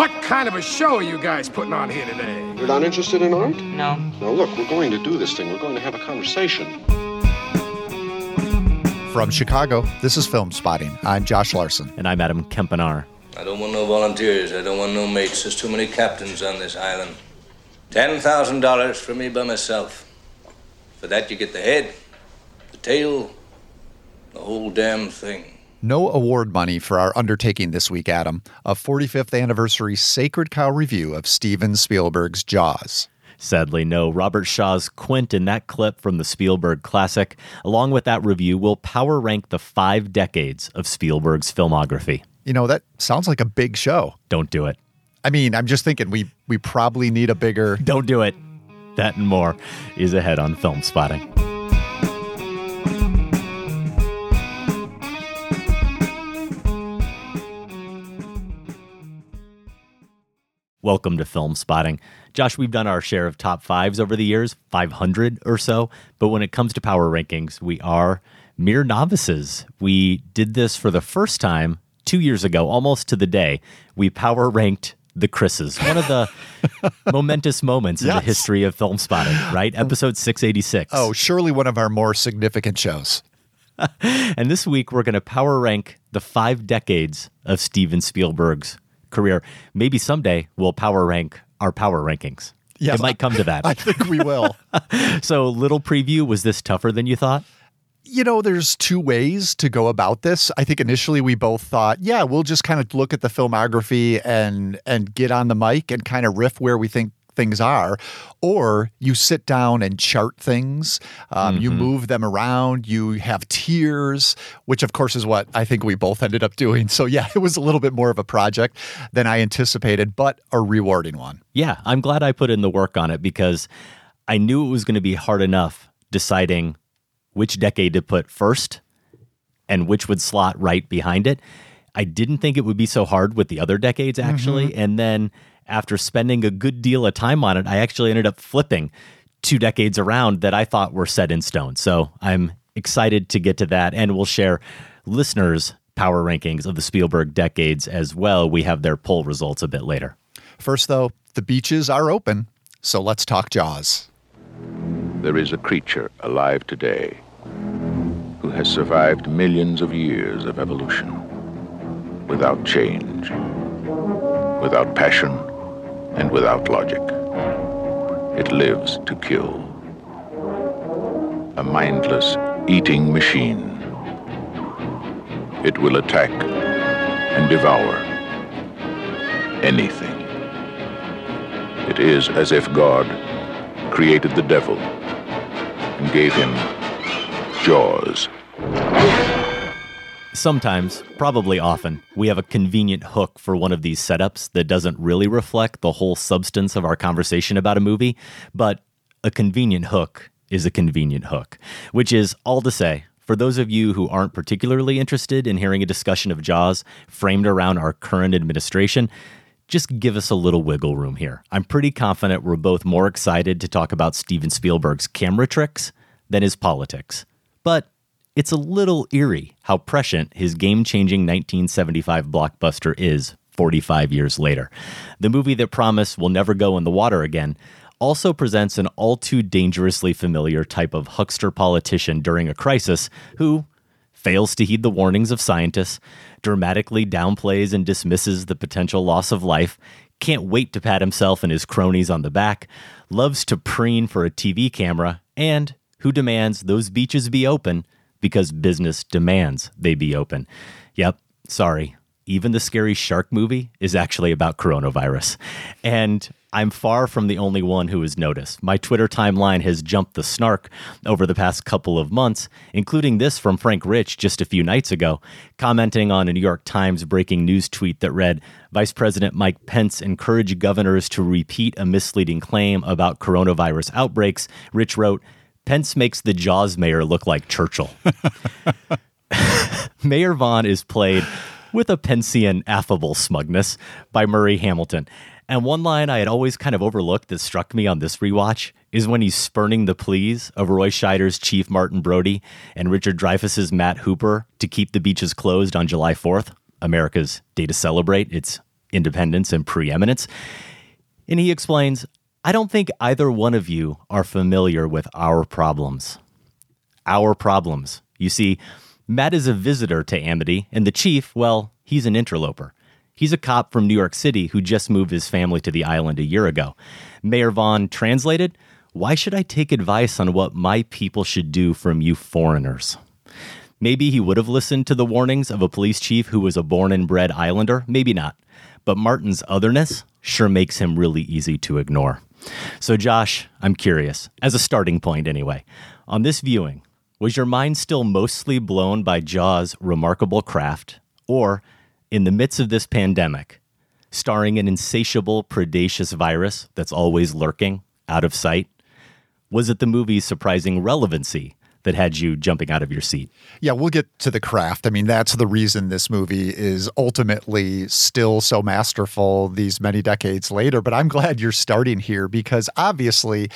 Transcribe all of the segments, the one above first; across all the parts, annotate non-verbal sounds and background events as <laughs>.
What kind of a show are you guys putting on here today? You're not interested in art? No. Now, look, we're going to do this thing. We're going to have a conversation. From Chicago, this is Film Spotting. I'm Josh Larsen. And I'm Adam Kempenaar. I don't want no volunteers. I don't want no mates. There's too many captains on this island. $10,000 for me by myself. For that, you get the head, the tail, the whole damn thing. No award money for our undertaking this week, Adam. A 45th anniversary Sacred Cow review of Steven Spielberg's Jaws. Sadly, no. Robert Shaw's Quint in that clip from the Spielberg classic, along with that review, will power rank the five decades of Spielberg's filmography. You know, that sounds like a big show. Don't do it. I mean, I'm just thinking we we probably need a bigger Don't do it. That and more is ahead on Film Spotting. Welcome to Film Spotting. Josh, we've done our share of top fives over the years, 500 or so. But when it comes to power rankings, we are mere novices. We did this for the first time two years ago, almost to the day. We power ranked the Chris's, one of the <laughs> momentous moments in the history of film spotting, right? Episode 686. Oh, surely one of our more significant shows. <laughs> And this week, we're going to power rank the five decades of Steven Spielberg's career. Maybe someday we'll power rank our power rankings. Yes, it might come to that. <laughs> I think we will. <laughs> so, little preview was this tougher than you thought? you know, there's two ways to go about this. I think initially we both thought, yeah, we'll just kind of look at the filmography and and get on the mic and kind of riff where we think things are or you sit down and chart things. Um, you move them around. You have tiers which of course is what i think we both ended up doing. So yeah <laughs> it was a little bit more of a project than i anticipated but a rewarding one. Yeah, I'm glad I put in the work on it because I knew it was going to be hard enough deciding which decade to put first and which would slot right behind it. I didn't think it would be so hard with the other decades, actually. And then after spending a good deal of time on it, I actually ended up flipping two decades around that I thought were set in stone. So I'm excited to get to that. And we'll share listeners' power rankings of the Spielberg decades as well. We have their poll results a bit later. first though the beaches are open so let's talk jaws There is a creature alive today who has survived millions of years of evolution without change, without passion, and without logic. It lives to kill. A mindless eating machine. It will attack and devour anything. It is as if God created the devil and gave him jaws. Sometimes, probably often, we have a convenient hook for one of these setups that doesn't really reflect the whole substance of our conversation about a movie, but a convenient hook is a convenient hook, which is all to say, for those of you who aren't particularly interested in hearing a discussion of Jaws framed around our current administration, just give us a little wiggle room here. I'm pretty confident we're both more excited to talk about Steven Spielberg's camera tricks than his politics. But it's a little eerie how prescient his game changing 1975 blockbuster is 45 years later. The movie that promised will never go in the water again also presents an all too dangerously familiar type of huckster politician during a crisis who fails to heed the warnings of scientists, dramatically downplays and dismisses the potential loss of life, can't wait to pat himself and his cronies on the back, loves to preen for a TV camera, and who demands those beaches be open because business demands they be open. Yep, sorry. Even the scary shark movie is actually about coronavirus. And I'm far from the only one who has noticed. My Twitter timeline has jumped the snark over the past couple of months, including this from Frank Rich just a few nights ago, commenting on a New York Times breaking news tweet that read Vice President Mike Pence encouraged governors to repeat a misleading claim about coronavirus outbreaks. Rich wrote, Pence makes the Jaws mayor look like Churchill. <laughs> Mayor Vaughn is played with a Pensian affable smugness by Murray Hamilton. And one line I had always kind of overlooked that struck me on this rewatch is when he's spurning the pleas of Roy Scheider's Chief Martin Brody and Richard Dreyfuss's Matt Hooper to keep the beaches closed on July 4th, America's day to celebrate its independence and preeminence. And he explains I don't think either one of you are familiar with our problems. Our problems. You see, Matt is a visitor to Amity, and the chief, well, he's an interloper. He's a cop from New York City who just moved his family to the island a year ago. Mayor Vaughn translated, Why should I take advice on what my people should do from you foreigners? Maybe he would have listened to the warnings of a police chief who was a born and bred islander, maybe not. But Martin's otherness sure makes him really easy to ignore. So, Josh, I'm curious, as a starting point anyway, on this viewing, was your mind still mostly blown by Jaws' remarkable craft, or in the midst of this pandemic, starring an insatiable, predacious virus that's always lurking, out of sight? Was it the movie's surprising relevancy that had you jumping out of your seat? Yeah, we'll get to the craft. I mean, that's the reason this movie is ultimately still so masterful these many decades later. But I'm glad you're starting here because obviously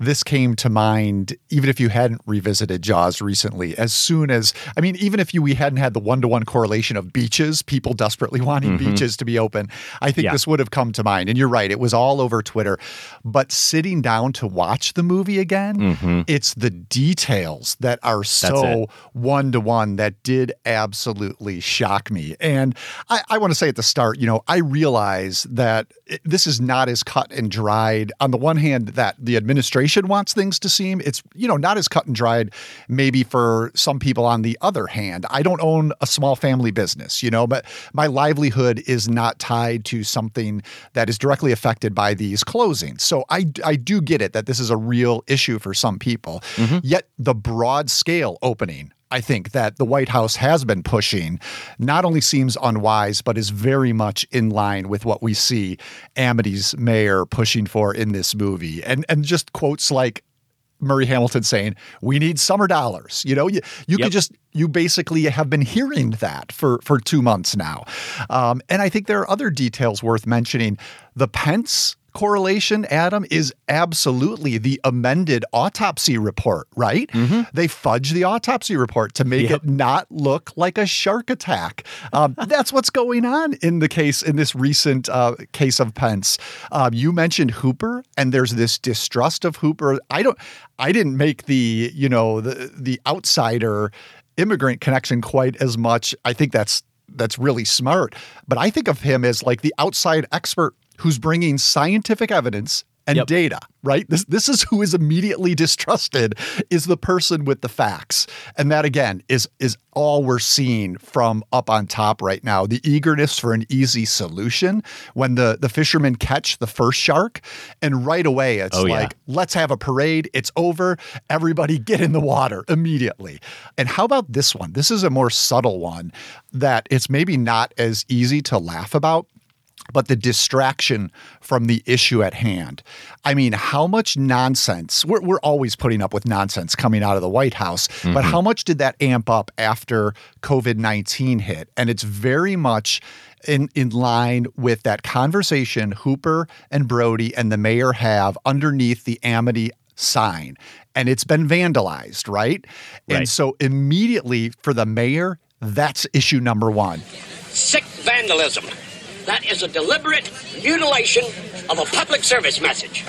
this came to mind even if you hadn't revisited Jaws recently. As soon as, I mean, even if you we hadn't had the one to one correlation of beaches, people desperately wanting mm-hmm. beaches to be open, I think yeah. this would have come to mind. And you're right, it was all over Twitter. But sitting down to watch the movie again, mm-hmm. it's the details that are so one to one that did absolutely shock me. And I, I want to say at the start, you know, I realize that it, this is not as cut and dried. On the one hand, that the administration administration wants things to seem. It's, you know, not as cut and dried maybe for some people on the other hand. I don't own a small family business, you know, but my livelihood is not tied to something that is directly affected by these closings. So I, I do get it that this is a real issue for some people. Mm-hmm. Yet the broad scale opening I think that the White House has been pushing not only seems unwise, but is very much in line with what we see Amity's mayor pushing for in this movie. And and just quotes like Murray Hamilton saying, "We need summer dollars." You know, you you yep. could just you basically have been hearing that for for two months now, um, and I think there are other details worth mentioning. The Pence correlation, Adam, is absolutely the amended autopsy report, right? Mm-hmm. They fudge the autopsy report to make yep. it not look like a shark attack. Um, <laughs> that's what's going on in the case, in this recent uh, case of Pence. Um, you mentioned Hooper, and there's this distrust of Hooper. I don't, I didn't make the, you know, the the outsider immigrant connection quite as much. I think that's that's really smart. But I think of him as like the outside expert who's bringing scientific evidence and yep. data, right? This this is who is immediately <laughs> distrusted is the person with the facts. And that again is is all we're seeing from up on top right now. The eagerness for an easy solution when the the fishermen catch the first shark and right away it's oh, like yeah. let's have a parade, it's over, everybody <laughs> get in the water immediately. And how about this one? This is a more subtle one that it's maybe not as easy to laugh about but the distraction from the issue at hand. I mean, how much nonsense? We're, we're always putting up with nonsense coming out of the White House, mm-hmm. but how much did that amp up after COVID 19 hit? And it's very much in, in line with that conversation Hooper and Brody and the mayor have underneath the Amity sign. And it's been vandalized, right? right? And so immediately for the mayor, that's issue number one. Sick vandalism. That is a deliberate mutilation of a public service message.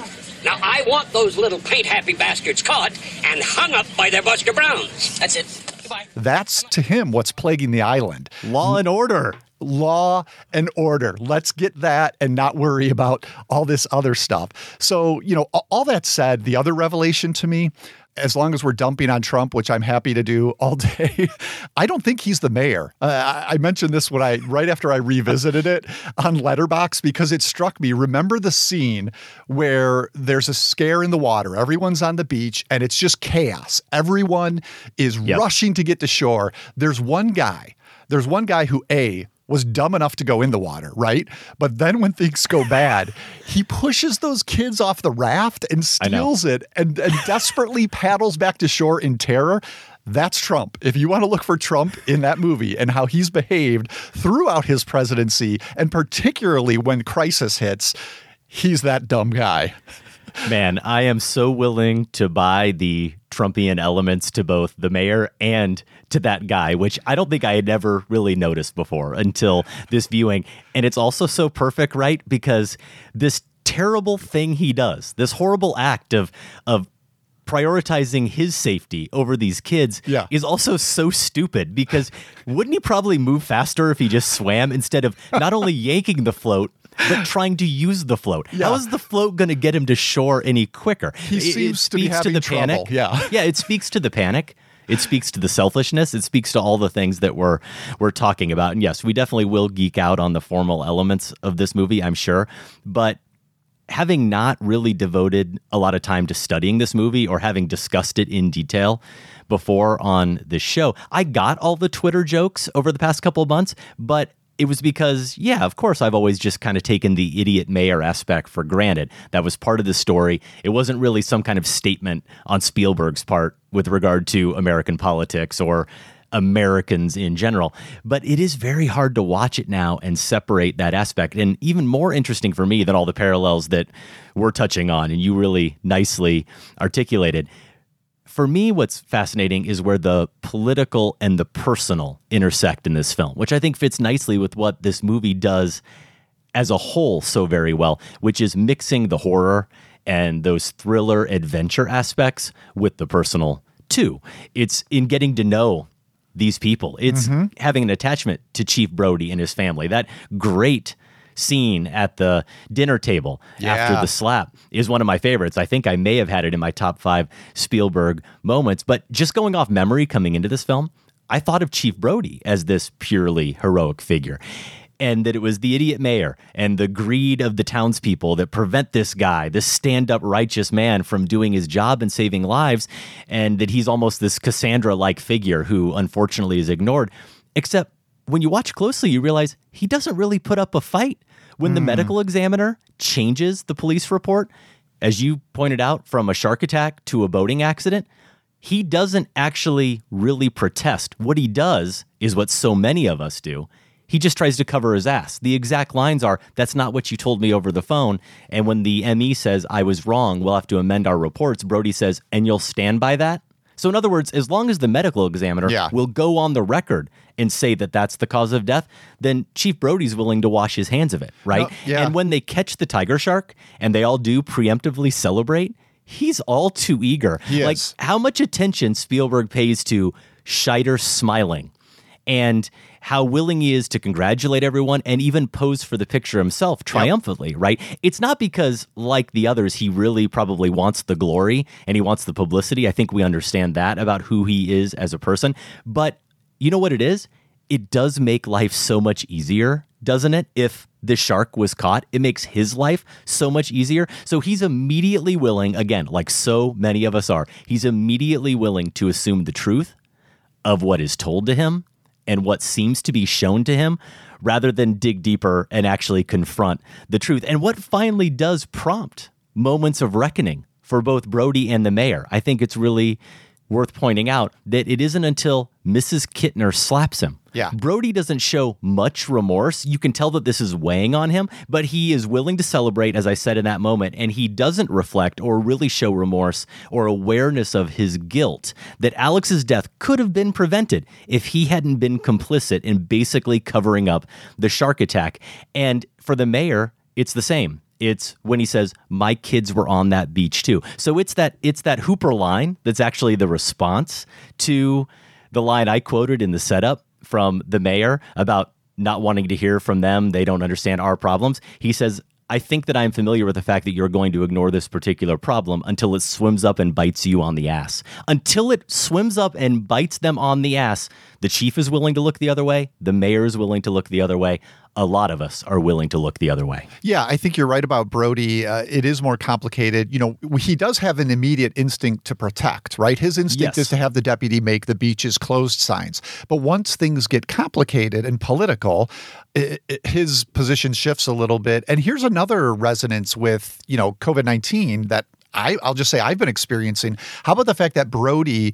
Now, I want those little paint happy bastards caught and hung up by their Buster Browns. That's it. Goodbye. That's to him what's plaguing the island. Law and order. Law and order. Let's get that and not worry about all this other stuff. So, you know, all that said, the other revelation to me as long as we're dumping on Trump, which I'm happy to do all <laughs> day, I don't think he's the mayor. Uh, I mentioned this when I right after I revisited it on Letterboxd because it struck me. Remember the scene where there's a scare in the water, everyone's on the beach, and it's just chaos. Everyone is yep. rushing to get to shore. There's one guy. There's one guy who a was dumb enough to go in the water, right? But then when things go bad, <laughs> he pushes those kids off the raft and steals it and, and <laughs> desperately paddles back to shore in terror. That's Trump. If you want to look for Trump in that movie and how he's behaved throughout his presidency, and particularly when crisis hits, he's that dumb guy. Man, I am so willing to buy the Trumpian elements to both the mayor and to that guy, which I don't think I had ever really noticed before until this viewing. And it's also so perfect, right? Because this terrible thing he does, this horrible act of of prioritizing his safety over these kids Yeah. is also so stupid because wouldn't he probably move faster if he just swam instead of not only <laughs> yanking the float but trying to use the float? How is the float going to get him to shore any quicker? He seems to be speaks having the trouble, panic. yeah. <laughs> yeah, it speaks to the panic. It speaks to the selfishness. It speaks to all the things that we're we're talking about. And yes, we definitely will geek out on the formal elements of this movie, I'm sure. But having not really devoted a lot of time to studying this movie or having discussed it in detail before on this show, I got all the Twitter jokes over the past couple of months, but it was because, yeah, of course, I've always just kind of taken the idiot mayor aspect for granted. That was part of the story. It wasn't really some kind of statement on Spielberg's part with regard to American politics or Americans in general. But it is very hard to watch it now and separate that aspect. And even more interesting for me than all the parallels that we're touching on and you really nicely articulated. For me, what's fascinating is where the political and the personal intersect in this film, which I think fits nicely with what this movie does as a whole so very well, which is mixing the horror and those thriller adventure aspects with the personal too. It's in getting to know these people. It's mm-hmm. having an attachment to Chief Brody and his family. That great scene at the dinner table after the slap is one of my favorites. I think I may have had it in my top five Spielberg moments, but just going off memory coming into this film, I thought of Chief Brody as this purely heroic figure. And that it was the idiot mayor and the greed of the townspeople that prevent this guy, this stand up righteous man, from doing his job and saving lives. And that he's almost this Cassandra like figure who unfortunately is ignored. Except when you watch closely, you realize he doesn't really put up a fight. When the hmm. medical examiner changes the police report, as you pointed out, from a shark attack to a boating accident, he doesn't actually really protest. What he does is what so many of us do. He just tries to cover his ass. The exact lines are, That's not what you told me over the phone. And when the ME says, I was wrong, we'll have to amend our reports, Brody says, And you'll stand by that? So, in other words, as long as the medical examiner Yeah. will go on the record and say that that's the cause of death, then Chief Brody's willing to wash his hands of it, right? Yeah. And when they catch the tiger shark and they all do preemptively celebrate, he's all too eager. He like is. how much attention Spielberg pays to Scheider smiling and how willing he is to congratulate everyone and even pose for the picture himself triumphantly, right? It's not because, like the others, he really probably wants the glory and he wants the publicity. I think we understand that about who he is as a person. But you know what it is? It does make life so much easier, doesn't it? If the shark was caught, it makes his life so much easier. So he's immediately willing, again, like so many of us are, he's immediately willing to assume the truth of what is told to him and what seems to be shown to him rather than dig deeper and actually confront the truth. And what finally does prompt moments of reckoning for both Brody and the mayor. I think it's really worth pointing out that it isn't until Mrs. Kintner slaps him. Yeah. Brody doesn't show much remorse. You can tell that this is weighing on him, but he is willing to celebrate, as I said in that moment, and he doesn't reflect or really show remorse or awareness of his guilt that Alex's death could have been prevented if he hadn't been complicit in basically covering up the shark attack. And for the mayor, it's the same. It's when he says, "My kids were on that beach too." So it's that it's that Hooper line that's actually the response to the line I quoted in the setup from the mayor about not wanting to hear from them. They don't understand our problems. He says, I think that I'm familiar with the fact that you're going to ignore this particular problem until it swims up and bites you on the ass. Until it swims up and bites them on the ass, the chief is willing to look the other way. The mayor is willing to look the other way. A lot of us are willing to look the other way. Yeah, I think you're right about Brody. Uh, it is more complicated. You know, he does have an immediate instinct to protect, right? His instinct Yes. is to have the deputy make the beaches closed signs. But once things get complicated and political, i i his position shifts a little bit. And here's another resonance with, you know, COVID 19 that I, I'll just say I've been experiencing. How about the fact that Brody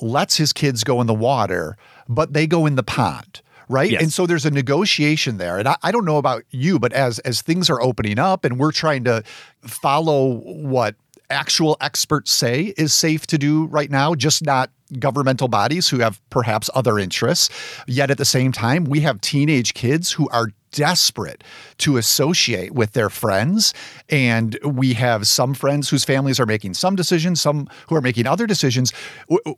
lets his kids go in the water, but they go in the pond. Right? Yes. And so there's a negotiation there. And I, I don't know about you, but as as things are opening up and we're trying to follow what actual experts say is safe to do right now, just not governmental bodies who have perhaps other interests. Yet at the same time, we have teenage kids who are desperate to associate with their friends. And we have some friends whose families are making some decisions, some who are making other decisions.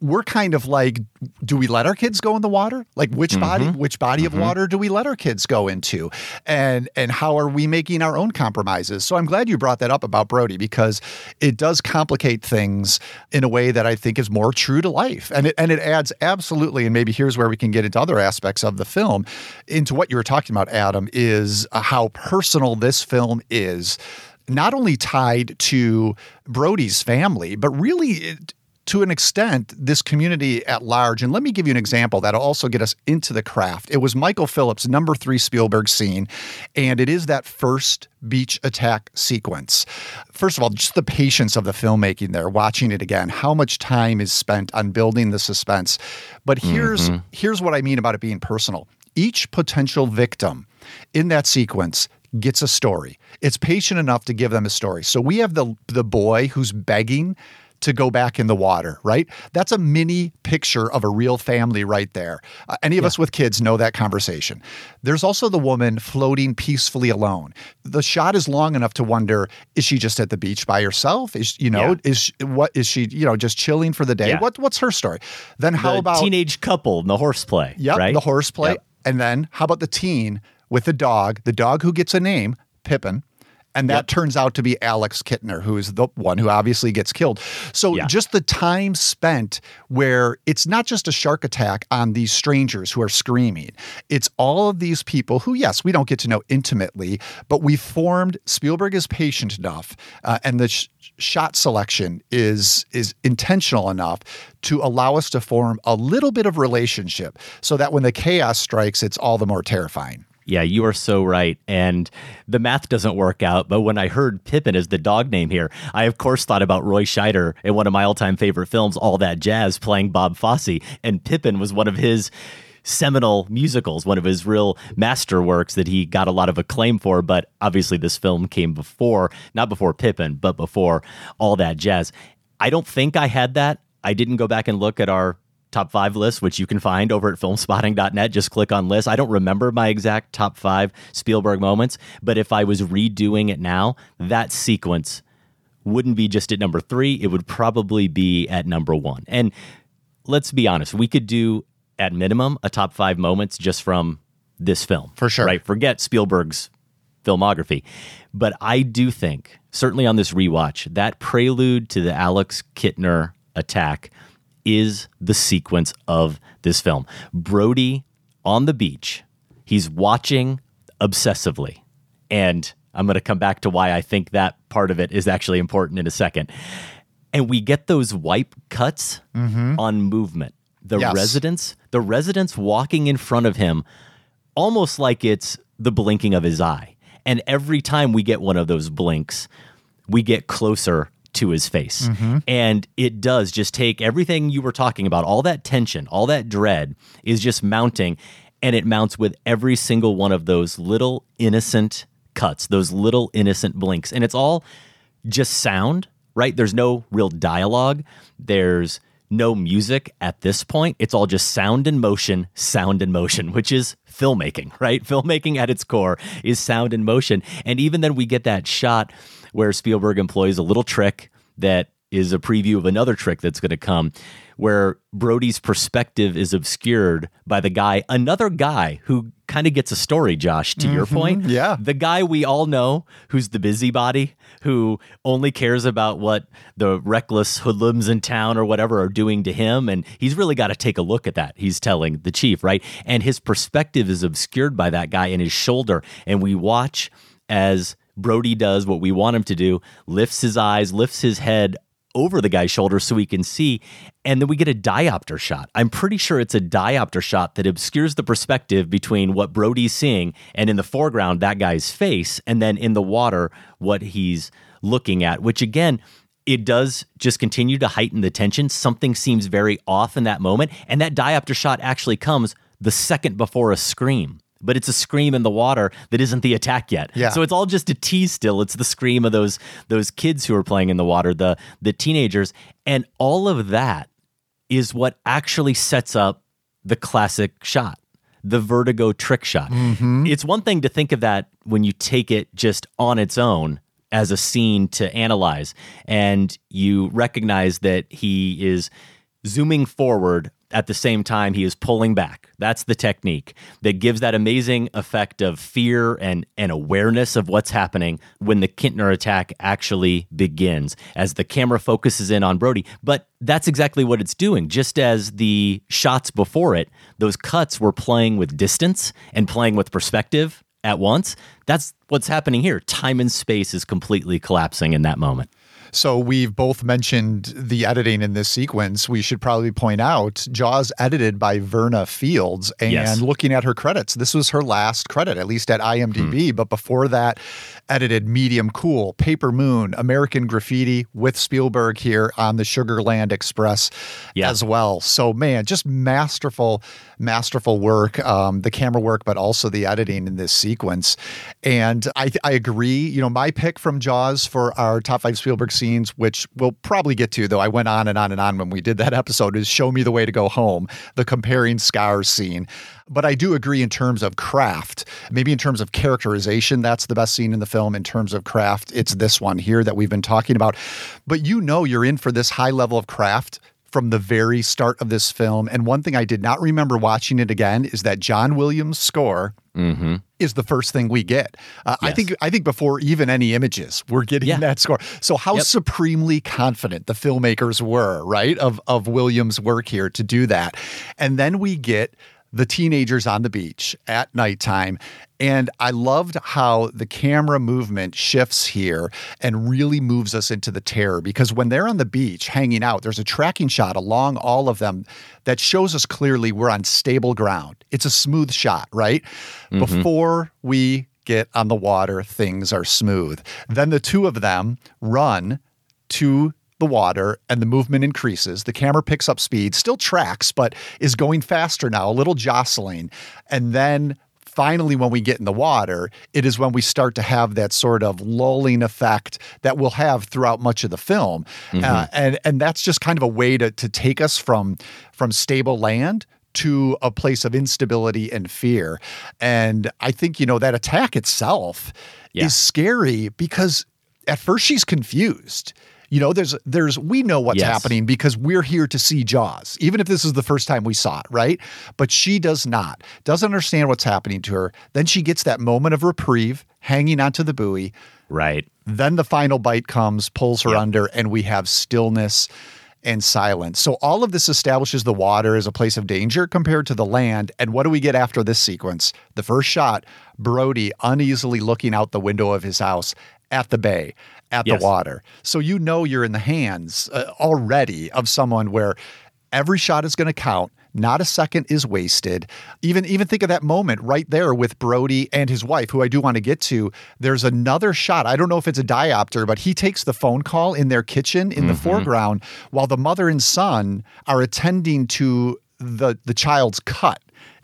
We're kind of like, do we let our kids go in the water? Like which mm-hmm. body, which body of mm-hmm. water do we let our kids go into? And and how are we making our own compromises? So I'm glad you brought that up about Brody because it does complicate things in a way that I think is more true to life. And it and it adds absolutely, and maybe here's where we can get into other aspects of the film, into what you were talking about, Adam, is uh, how personal this film is. Not only tied to Brody's family, but really it, to an extent, this community at large. And let me give you an example that'll also get us into the craft. It was Michael Phillips' number three Spielberg scene, and it is that first beach attack sequence. First of all, just the patience of the filmmaking there, watching it again, how much time is spent on building the suspense. But here's here's what I mean about it being personal. Each potential victim in that sequence gets a story. It's patient enough to give them a story. So we have the the boy who's begging to go back in the water, right? That's a mini picture of a real family right there. Uh, any of us with kids know that conversation. There's also the woman floating peacefully alone. The shot is long enough to wonder is she just at the beach by herself? Is you know, Yeah. is what is she, you know, just chilling for the day? Yeah. What what's her story? Then how about the about teenage couple in the horseplay? Yep, right? the horseplay. Yep. And then how about the teen with the dog, the dog who gets a name, Pippin. And that Yep. turns out to be Alex Kintner, who is the one who obviously gets killed. So Yeah. just the time spent where it's not just a shark attack on these strangers who are screaming. It's all of these people who, yes, we don't get to know intimately, but we formed. Spielberg is patient enough, uh, and the sh- shot selection is is intentional enough to allow us to form a little bit of relationship, so that when the chaos strikes, it's all the more terrifying. Yeah, you are so right. And the math doesn't work out. But when I heard Pippin as the dog name here, I of course thought about Roy Scheider in one of my all time favorite films, All That Jazz, playing Bob Fosse. And Pippin was one of his seminal musicals, one of his real masterworks that he got a lot of acclaim for. But obviously, this film came before, not before Pippin, but before All That Jazz. I don't think I had that. I didn't go back and look at our top five list, which you can find over at filmspotting.net. Just click on list. I don't remember my exact top five Spielberg moments, but if I was redoing it now, that sequence wouldn't be just at number three. It would probably be at number one. And let's be honest, we could do at minimum a top five moments just from this film. For sure. Right. Forget Spielberg's filmography. But I do think, certainly on this rewatch, that prelude to the Alex Kintner attack is the sequence of this film. Brody on the beach, he's watching obsessively. And I'm going to come back to why I think that part of it is actually important in a second. And we get those wipe cuts mm-hmm. on movement. The Yes. residents, the residents walking in front of him almost like it's the blinking of his eye. And every time we get one of those blinks, we get closer to his face. Mm-hmm. And it does just take everything you were talking about, all that tension, all that dread is just mounting. And it mounts with every single one of those little innocent cuts, those little innocent blinks. And it's all just sound, right? There's no real dialogue. There's no music at this point. It's all just sound and motion, sound and motion, <laughs> which is filmmaking, right? Filmmaking at its core is sound and motion. And even then, we get that shot where Spielberg employs a little trick that is a preview of another trick that's going to come where Brody's perspective is obscured by the guy, another guy who kind of gets a story, Josh, to your mm-hmm. point. yeah. The guy we all know who's the busybody, who only cares about what the reckless hoodlums in town or whatever are doing to him. And he's really got to take a look at that. He's telling the chief, right? And his perspective is obscured by that guy in his shoulder. And we watch as Brody does what we want him to do, lifts his eyes, lifts his head over the guy's shoulder so he can see. And then we get a diopter shot. I'm pretty sure it's a diopter shot that obscures the perspective between what Brody's seeing and in the foreground, that guy's face, and then in the water, what he's looking at, which again, it does just continue to heighten the tension. Something seems very off in that moment. And that diopter shot actually comes the second before a scream. But it's a scream in the water that isn't the attack yet. Yeah. So it's all just a tease still. It's the scream of those those kids who are playing in the water, the the teenagers. And all of that is what actually sets up the classic shot, the vertigo trick shot. Mm-hmm. It's one thing to think of that when you take it just on its own as a scene to analyze and you recognize that he is zooming forward at the same time he is pulling back. That's the technique that gives that amazing effect of fear and, and awareness of what's happening when the Kintner attack actually begins as the camera focuses in on Brody. But that's exactly what it's doing. Just as the shots before it, those cuts were playing with distance and playing with perspective at once. That's what's happening here. Time and space is completely collapsing in that moment. So we've both mentioned the editing in this sequence. We should probably point out Jaws edited by Verna Fields. And Yes. looking at her credits, this was her last credit, at least at IMDb. Hmm. But before that, edited Medium Cool, Paper Moon, American Graffiti with Spielberg here on the Sugarland Express Yeah. as well. So man, just masterful, masterful work. Um, the camera work, but also the editing in this sequence. And I, I agree. You know, my pick from Jaws for our top five Spielberg scenes, which we'll probably get to, though I went on and on and on when we did that episode, is Show Me the Way to Go Home, the comparing scars scene. But I do agree in terms of craft, maybe in terms of characterization, that's the best scene in the film. In terms of craft, it's this one here that we've been talking about. But you know, you're in for this high level of craft from the very start of this film. And one thing I did not remember watching it again is that John Williams score is the first thing we get. Uh, I think I think before even any images, we're getting Yeah. that score. So how Yep. supremely confident the filmmakers were, right, of of Williams' work here to do that. And then we get the teenagers on the beach at nighttime. And I loved how the camera movement shifts here and really moves us into the terror because when they're on the beach hanging out, there's a tracking shot along all of them that shows us clearly we're on stable ground. It's a smooth shot, right? Mm-hmm. Before we get on the water, things are smooth. Then the two of them run to the water and the movement increases. The camera picks up speed, still tracks, but is going faster now, a little jostling. And then finally, when we get in the water, it is when we start to have that sort of lulling effect that we'll have throughout much of the film. Uh, and, and that's just kind of a way to, to take us from, from stable land to a place of instability and fear. And I think, you know, that attack itself Yeah. is scary because at first she's confused. You know, there's there's we know what's Yes. happening because we're here to see Jaws, even if this is the first time we saw it, right? But she does not, doesn't understand what's happening to her. Then she gets that moment of reprieve hanging onto the buoy. Right. Then the final bite comes, pulls her Yep. under, and we have stillness and silence. So all of this establishes the water as a place of danger compared to the land. And what do we get after this sequence? The first shot, Brody uneasily looking out the window of his house at the bay, at Yes. the water. So you know you're in the hands uh, already of someone where every shot is going to count. Not a second is wasted. Even even think of that moment right there with Brody and his wife, who I do want to get to. There's another shot. I don't know if it's a diopter, but he takes the phone call in their kitchen in the foreground while the mother and son are attending to the the child's cut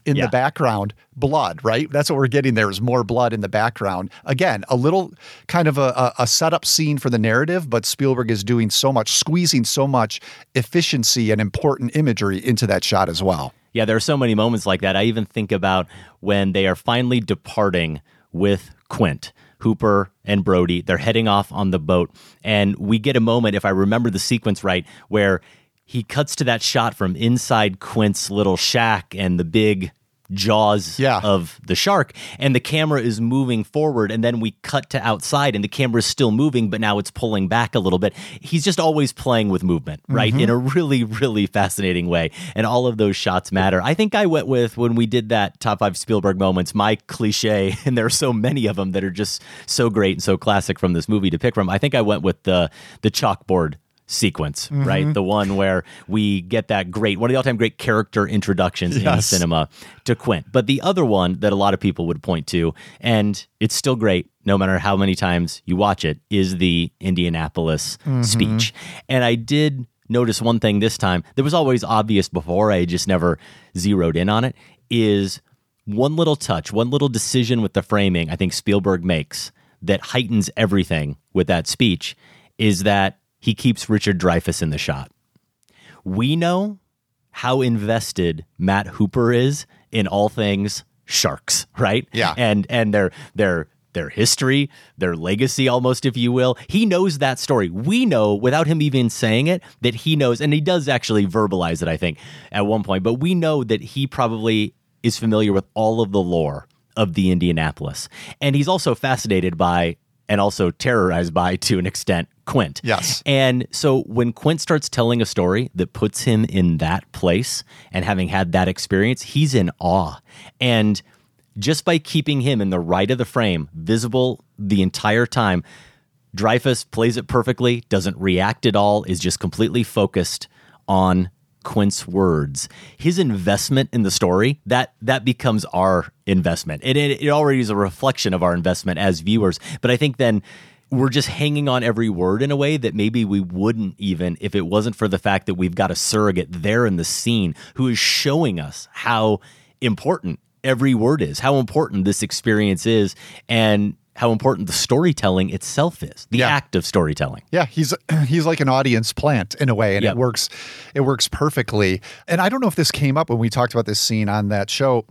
in Yeah. the background blood right that's what we're getting there is more blood in the background again a little kind of a, a, a setup scene for the narrative but spielberg is doing so much squeezing so much efficiency and important imagery into that shot as well Yeah, there are so many moments like that. I even think about when they are finally departing with Quint, Hooper, and Brody. They're heading off on the boat. And we get a moment, if I remember the sequence right, where he cuts to that shot from inside Quint's little shack and the big jaws Yeah. of the shark and the camera is moving forward and then we cut to outside and the camera is still moving but now it's pulling back a little bit. He's just always playing with movement right mm-hmm. in a really really fascinating way and all of those shots matter. I think i went with when we did that top five spielberg moments my cliche <laughs> and there are so many of them that are just so great and so classic from this movie to pick from i think i went with the the chalkboard sequence, mm-hmm. right? The one where we get that great, one of the all time great character introductions in Yes. cinema to Quint. But the other one that a lot of people would point to, and it's still great no matter how many times you watch it, is the Indianapolis mm-hmm. speech. And I did notice one thing this time that was always obvious before, I just never zeroed in on it, is one little touch, one little decision with the framing I think Spielberg makes that heightens everything with that speech is that he keeps Richard Dreyfuss in the shot. We know how invested Matt Hooper is in all things sharks, right? Yeah. And and their their their history, their legacy almost if you will. He knows that story. We know without him even saying it that he knows and he does actually verbalize it I think at one point, but we know that he probably is familiar with all of the lore of the Indianapolis. And he's also fascinated by and also terrorized by to an extent Quint. Yes. And so when Quint starts telling a story that puts him in that place and having had that experience, he's in awe. And just by keeping him in the right of the frame, visible the entire time, Dreyfuss plays it perfectly, doesn't react at all, is just completely focused on Quint's words. His investment in the story, that that becomes our investment. And it, it already is a reflection of our investment as viewers. But I think then we're just hanging on every word in a way that maybe we wouldn't even if it wasn't for the fact that we've got a surrogate there in the scene who is showing us how important every word is, how important this experience is, and how important the storytelling itself is, the Yeah. act of storytelling. Yeah, he's <clears throat> he's like an audience plant in a way, and Yep. it works it works perfectly. And I don't know if this came up when we talked about this scene on that show.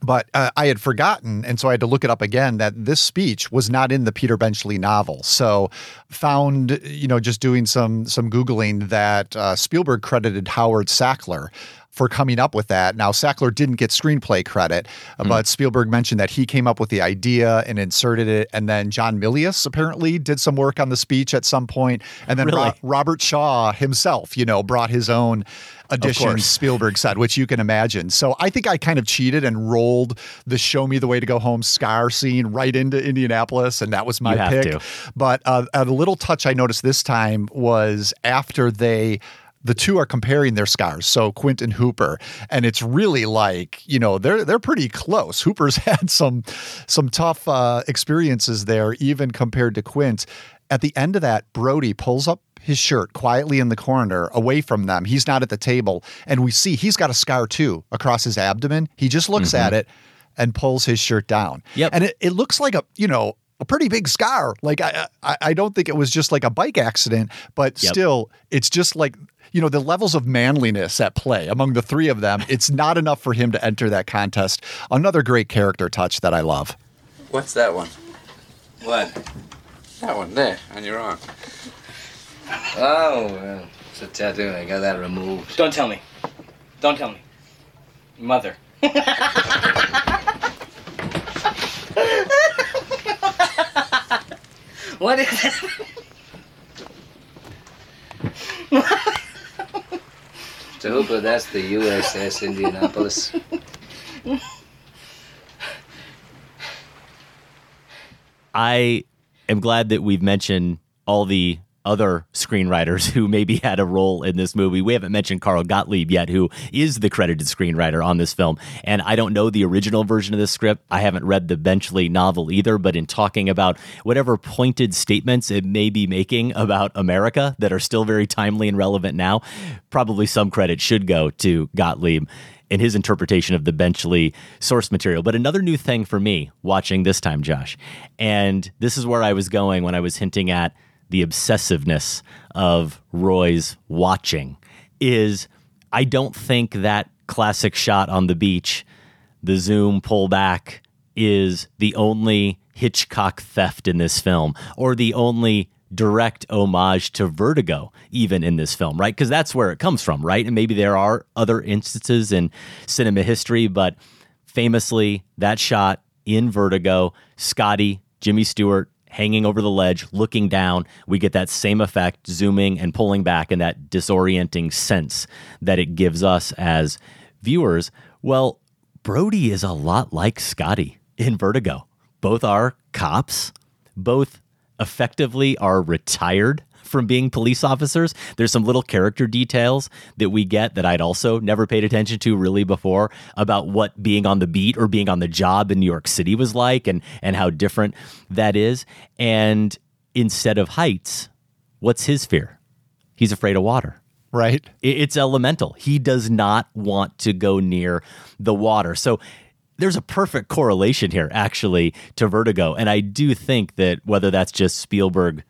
But uh, I had forgotten, and so I had to look it up again. That this speech was not in the Peter Benchley novel. So, found you know just doing some some googling that uh, Spielberg credited Howard Sackler for coming up with that. Now Sackler didn't get screenplay credit, Hmm. but Spielberg mentioned that he came up with the idea and inserted it, and then John Milius apparently did some work on the speech at some point, and then Ro- Robert Shaw himself, you know, brought his own addition. Spielberg said, which you can imagine. So I think I kind of cheated and rolled the "Show Me the Way to Go Home" Scar scene right into Indianapolis, and that was my pick. to. But uh, a little touch I noticed this time was after they. The two are comparing their scars, so Quint and Hooper, and it's really like you know they're they're pretty close. Hooper's <laughs> had some some tough uh, experiences there, even compared to Quint. At the end of that, Brody pulls up his shirt quietly in the corner away from them. He's not at the table. And we see he's got a scar too across his abdomen. He just looks at it and pulls his shirt down. Yep. And it, it looks like a, you know, a pretty big scar. Like I, I I don't think it was just like a bike accident, but Yep. still it's just like you know the levels of manliness at play among the three of them. It's not enough for him to enter that contest. Another great character touch that I love. What's that one? What? That one there on your arm. Oh, well, it's a tattoo. I got that removed. Don't tell me. Don't tell me. Mother. <laughs> what is it? <laughs> To Hooper, that's the USS Indianapolis. I am glad that we've mentioned all the other screenwriters who maybe <laughs> had a role in this movie. We haven't mentioned Carl Gottlieb yet, who is the credited screenwriter on this film. And I don't know the original version of this script. I haven't read the Benchley novel either, but in talking about whatever pointed statements it may be making about America that are still very timely and relevant now, probably some credit should go to Gottlieb in his interpretation of the Benchley source material. But another new thing for me watching this time, Josh, and this is where I was going when I was hinting at the obsessiveness of Roy's watching, is I don't think that classic shot on the beach, the zoom pull back, is the only Hitchcock theft in this film or the only direct homage to Vertigo, even in this film, right? Because that's where it comes from, right? And maybe there are other instances in cinema history, but famously, that shot in Vertigo, Scotty, Jimmy Stewart hanging over the ledge, looking down, we get that same effect, zooming and pulling back, and that disorienting sense that it gives us as viewers. Well, Brody is a lot like Scotty in Vertigo. Both are cops, both effectively are retired from being police officers. There's some little character details that we get that I'd also never paid attention to really before about what being on the beat or being on the job in New York City was like and and how different that is. And instead of heights, what's his fear? He's afraid of water. right? It's elemental. He does not want to go near the water. So there's a perfect correlation here, actually, to Vertigo. And I do think that whether that's just Spielberg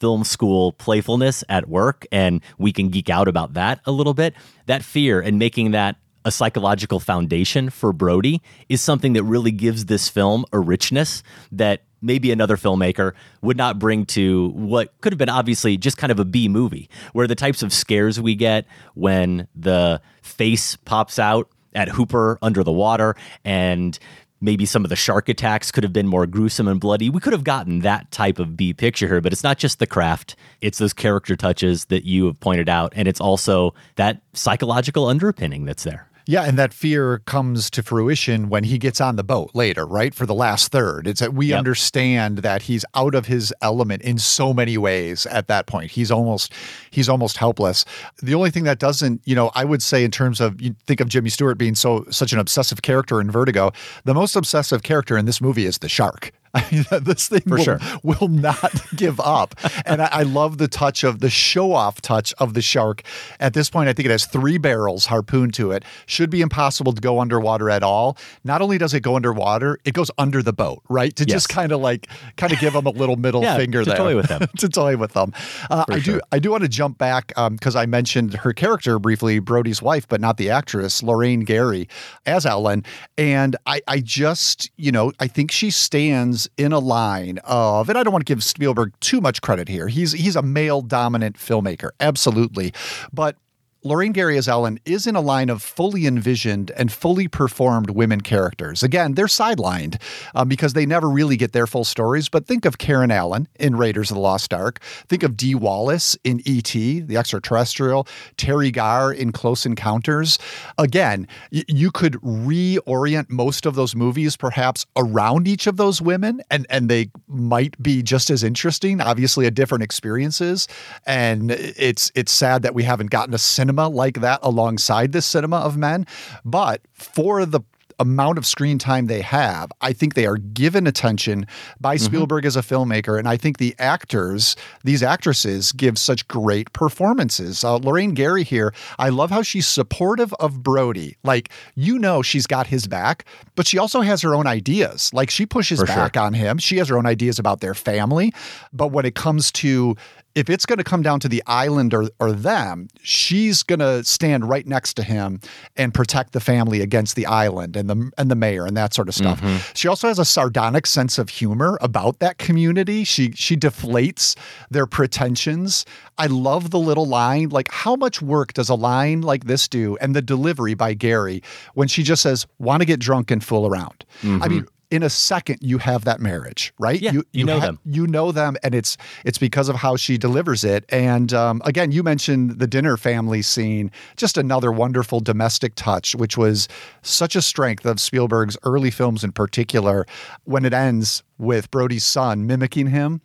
film school playfulness at work, and we can geek out about that a little bit, that fear and making that a psychological foundation for Brody is something that really gives this film a richness that maybe another filmmaker would not bring to what could have been obviously just kind of a B movie, where the types of scares we get when the face pops out at Hooper under the water and maybe some of the shark attacks could have been more gruesome and bloody. We could have gotten that type of B picture here, but it's not just the craft, it's those character touches that you have pointed out. And it's also that psychological underpinning that's there. Yeah, and that fear comes to fruition when he gets on the boat later, right? For the last third. It's that we Yep. understand that he's out of his element in so many ways at that point. He's almost he's almost helpless. The only thing that doesn't, you know, I would say in terms of you think of Jimmy Stewart being so such an obsessive character in Vertigo, the most obsessive character in this movie is the shark. <laughs> I mean, this thing For will, sure. will not <laughs> give up. And I, I love the touch of the show off touch of the shark. At this point, I think it has three barrels harpooned to it. Should be impossible to go underwater at all. Not only does it go underwater, it goes under the boat, right? To Yes. just kind of like kind of give them a little middle <laughs> Yeah, finger to there. toy with them. to toy with them. Uh, I do. I do want to jump back because I mentioned her character briefly, Brody's wife, but not the actress, Lorraine Gary, as Ellen. And I, I just, you know, I think she stands in a line of, and I don't want to give Spielberg too much credit here. He's he's a male dominant filmmaker, absolutely, but. Lorraine Gary as Ellen is in a line of fully envisioned and fully performed women characters. Again, they're sidelined um, because they never really get their full stories. But think of Karen Allen in Raiders of the Lost Ark. Think of Dee Wallace in E.T., the extraterrestrial. Teri Garr in Close Encounters. Again, y- you could reorient most of those movies perhaps around each of those women, and and they might be just as interesting. Obviously, a different experiences, and it's it's sad that we haven't gotten a cinema like that alongside this cinema of men. But for the amount of screen time they have, I think they are given attention by Spielberg as a filmmaker. And I think the actors, these actresses, give such great performances. Uh, Lorraine Gary here, I love how she's supportive of Brody. Like, you know, she's got his back, but she also has her own ideas. Like, she pushes For sure. back on him. She has her own ideas about their family. But when it comes to if it's going to come down to the island or, or them, she's going to stand right next to him and protect the family against the island and the and the mayor and that sort of stuff. Mm-hmm. She also has a sardonic sense of humor about that community. She she deflates their pretensions. I love the little line like how much work does a line like this do and the delivery by Gary when she just says want to get drunk and fool around. I mm-hmm. mean in a second you have that marriage, right? Yeah, you know them. You know them, and it's it's because of how she delivers it. And um, again, you mentioned the dinner family scene, just another wonderful domestic touch, which was such a strength of Spielberg's early films in particular. When it ends with Brody's son mimicking him,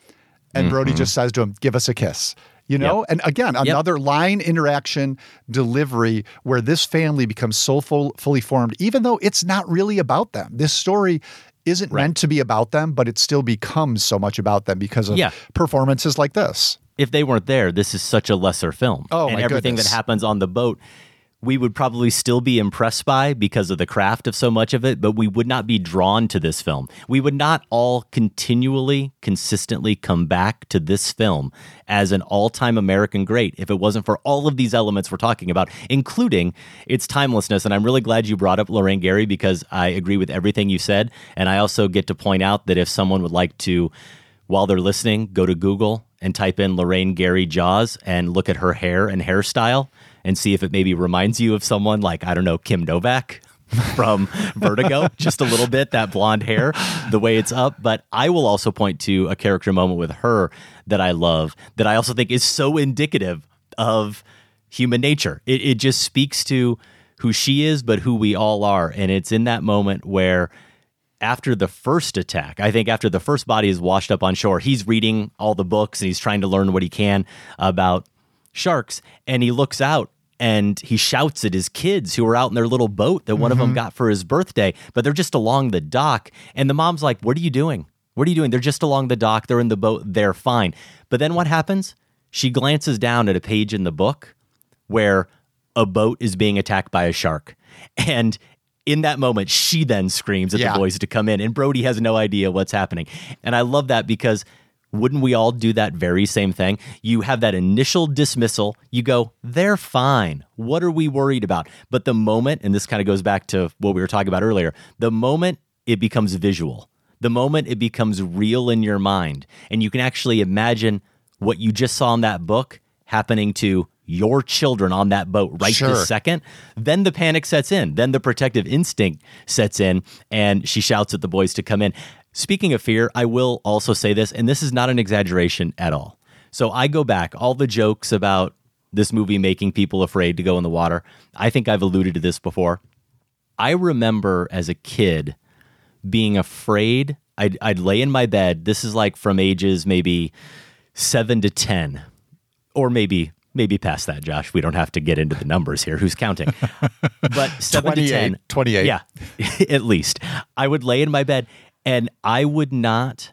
and Brody just says to him, "Give us a kiss." You know, Yep. and again, another line interaction delivery where this family becomes so full, fully formed, even though it's not really about them. This story isn't meant to be about them, but it still becomes so much about them because of Yeah. performances like this. if they weren't there, this is such a lesser film. Oh, and everything goodness. that happens on the boat, we would probably still be impressed by because of the craft of so much of it, but we would not be drawn to this film. We would not all continually, consistently come back to this film as an all time American great if it wasn't for all of these elements we're talking about, including its timelessness. And I'm really glad you brought up Lorraine Gary because I agree with everything you said. And I also get to point out that if someone would like to while they're listening, go to Google and type in Lorraine Gary Jaws and look at her hair and hairstyle and see if it maybe reminds you of someone like, I don't know, Kim Novak from <laughs> Vertigo, just a little bit, that blonde hair, the way it's up. But I will also point to a character moment with her that I love that I also think is so indicative of human nature. It, it just speaks to who she is, but who we all are. And it's in that moment where after the first attack, I think after the first body is washed up on shore, he's reading all the books and he's trying to learn what he can about sharks. And he looks out and he shouts at his kids who are out in their little boat that one of them mm-hmm. got for his birthday, but they're just along the dock. And the mom's like, What are you doing? What are you doing? They're just along the dock. They're in the boat. They're fine. But then what happens? She glances down at a page in the book where a boat is being attacked by a shark. And in that moment, she then screams at Yeah. the boys to come in, and Brody has no idea what's happening. And I love that because wouldn't we all do that very same thing? You have that initial dismissal, you go, they're fine. What are we worried about? But the moment, and this kind of goes back to what we were talking about earlier, the moment it becomes visual, the moment it becomes real in your mind, and you can actually imagine what you just saw in that book happening to your children on that boat right Sure. this second, then the panic sets in. Then the protective instinct sets in, and she shouts at the boys to come in. Speaking of fear, I will also say this, and this is not an exaggeration at all. So I go back, all the jokes about this movie making people afraid to go in the water. I think I've alluded to this before. I remember as a kid being afraid. I'd, I'd lay in my bed. This is like from ages maybe seven to 10, or maybe maybe past that, Josh. We don't have to get into the numbers here. Who's counting? <laughs> But seven to 28, 10. 28. Yeah, <laughs> at least. I would lay in my bed and I would not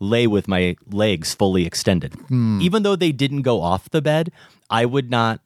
lay with my legs fully extended. Hmm. Even though they didn't go off the bed, I would not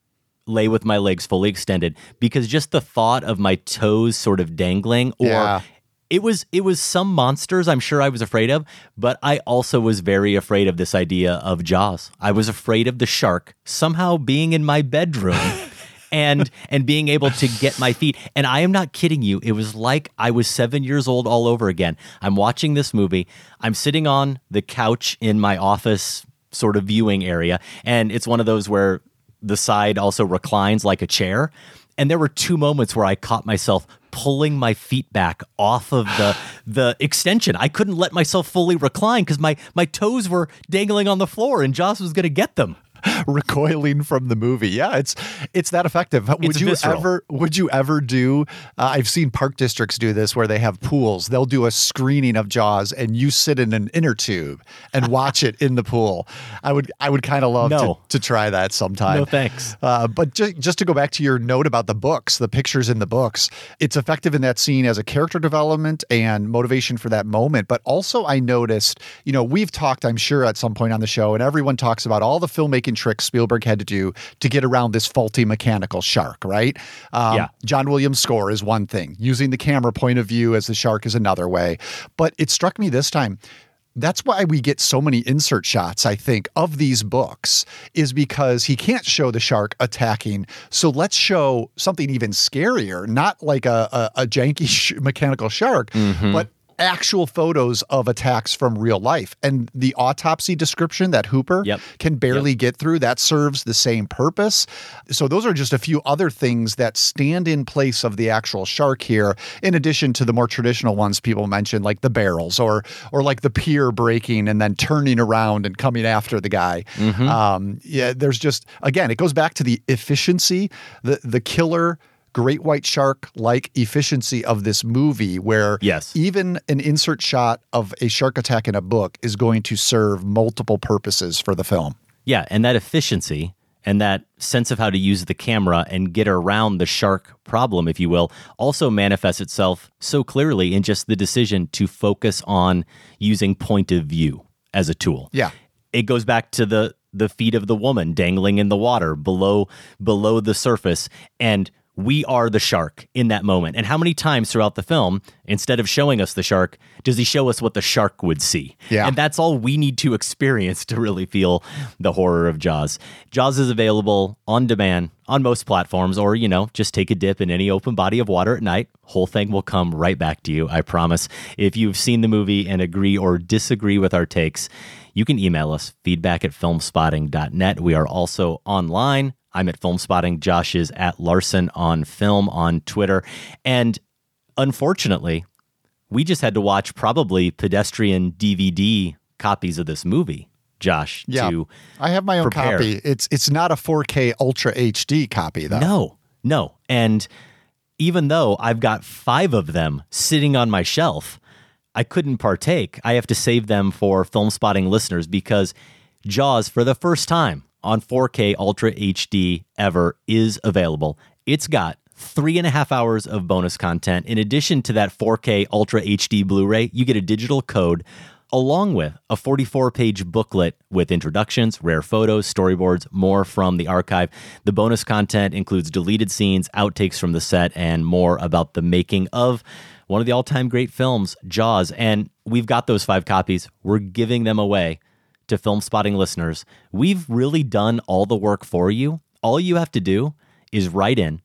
lay with my legs fully extended because just the thought of my toes sort of dangling or Yeah. it was it was some monsters I'm sure I was afraid of, but I also was very afraid of this idea of Jaws. I was afraid of the shark somehow being in my bedroom <laughs> and and being able to get my feet. And I am not kidding you. It was like I was 7 years old all over again. I'm watching this movie. I'm sitting on the couch in my office sort of viewing area and it's one of those where the side also reclines like a chair. And there were two moments where I caught myself pulling my feet back off of the <sighs> the extension. I couldn't let myself fully recline because my my toes were dangling on the floor, and Jaws was going to get them. <laughs> recoiling from the movie. Yeah, it's it's that effective. Would It's you visceral. ever would you ever do uh, I've seen park districts do this where they have pools. They'll do a screening of Jaws and you sit in an inner tube and watch it in the pool. I would I would kind of love No. to, to try that sometime. No thanks. Uh, but ju- just to go back to your note about the books, the pictures in the books, it's effective in that scene as a character development and motivation for that moment. But also, I noticed, you know, we've talked, I'm sure, at some point on the show, and everyone talks about all the filmmaking tricks Spielberg had to do to get around this faulty mechanical shark, right? Um, Yeah. John Williams' score is one thing, using the camera point of view as the shark is another way. But it struck me this time that's why we get so many insert shots, I think, of these books, is because he can't show the shark attacking. So let's show something even scarier, not like a, a, a janky <laughs> sh- mechanical shark, but actual photos of attacks from real life. And the autopsy description that Hooper Yep. can barely get through, that serves the same purpose. So those are just a few other things that stand in place of the actual shark here, in addition to the more traditional ones people mentioned, like the barrels or or like the pier breaking and then turning around and coming after the guy. Um, yeah, there's just again, it goes back to the efficiency, the the killer great white shark like efficiency of this movie where Yes. even an insert shot of a shark attack in a book is going to serve multiple purposes for the film. Yeah, and that efficiency and that sense of how to use the camera and get around the shark problem, if you will, also manifests itself so clearly in just the decision to focus on using point of view as a tool. Yeah. It goes back to the the feet of the woman dangling in the water below below the surface and we are the shark in that moment. And how many times throughout the film, instead of showing us the shark, does he show us what the shark would see? Yeah. And that's all we need to <laughs> experience to really feel the horror of Jaws. Jaws is available on demand on most platforms, or, you know, just take a dip in any open body of water at night. Whole thing will come right back to you, I promise. If you've seen the movie and agree or disagree with our takes, you can email us feedback at filmspotting.net. We are also online. I'm at Film Spotting. Josh is at Larsen on Film on Twitter. And unfortunately, we just had to watch probably pedestrian DVD copies of this movie, Josh, Yeah. to I have my own prepare. copy. It's it's not a 4K Ultra HD copy though. No, no. And even though I've got five of them sitting on my shelf, I couldn't partake. I have to save them for film spotting listeners because Jaws, for the first time on 4K Ultra HD ever, is available. It's got three and a half hours of bonus content. In addition to that 4K Ultra HD Blu ray, you get a digital code along with a 44 page booklet with introductions, rare photos, storyboards, more from the archive. The bonus content includes deleted scenes, outtakes from the set, and more about the making of one of the all time great films, Jaws. And we've got those five copies. We're giving them away to film spotting listeners. We've really done all the work for you. All you have to do is write in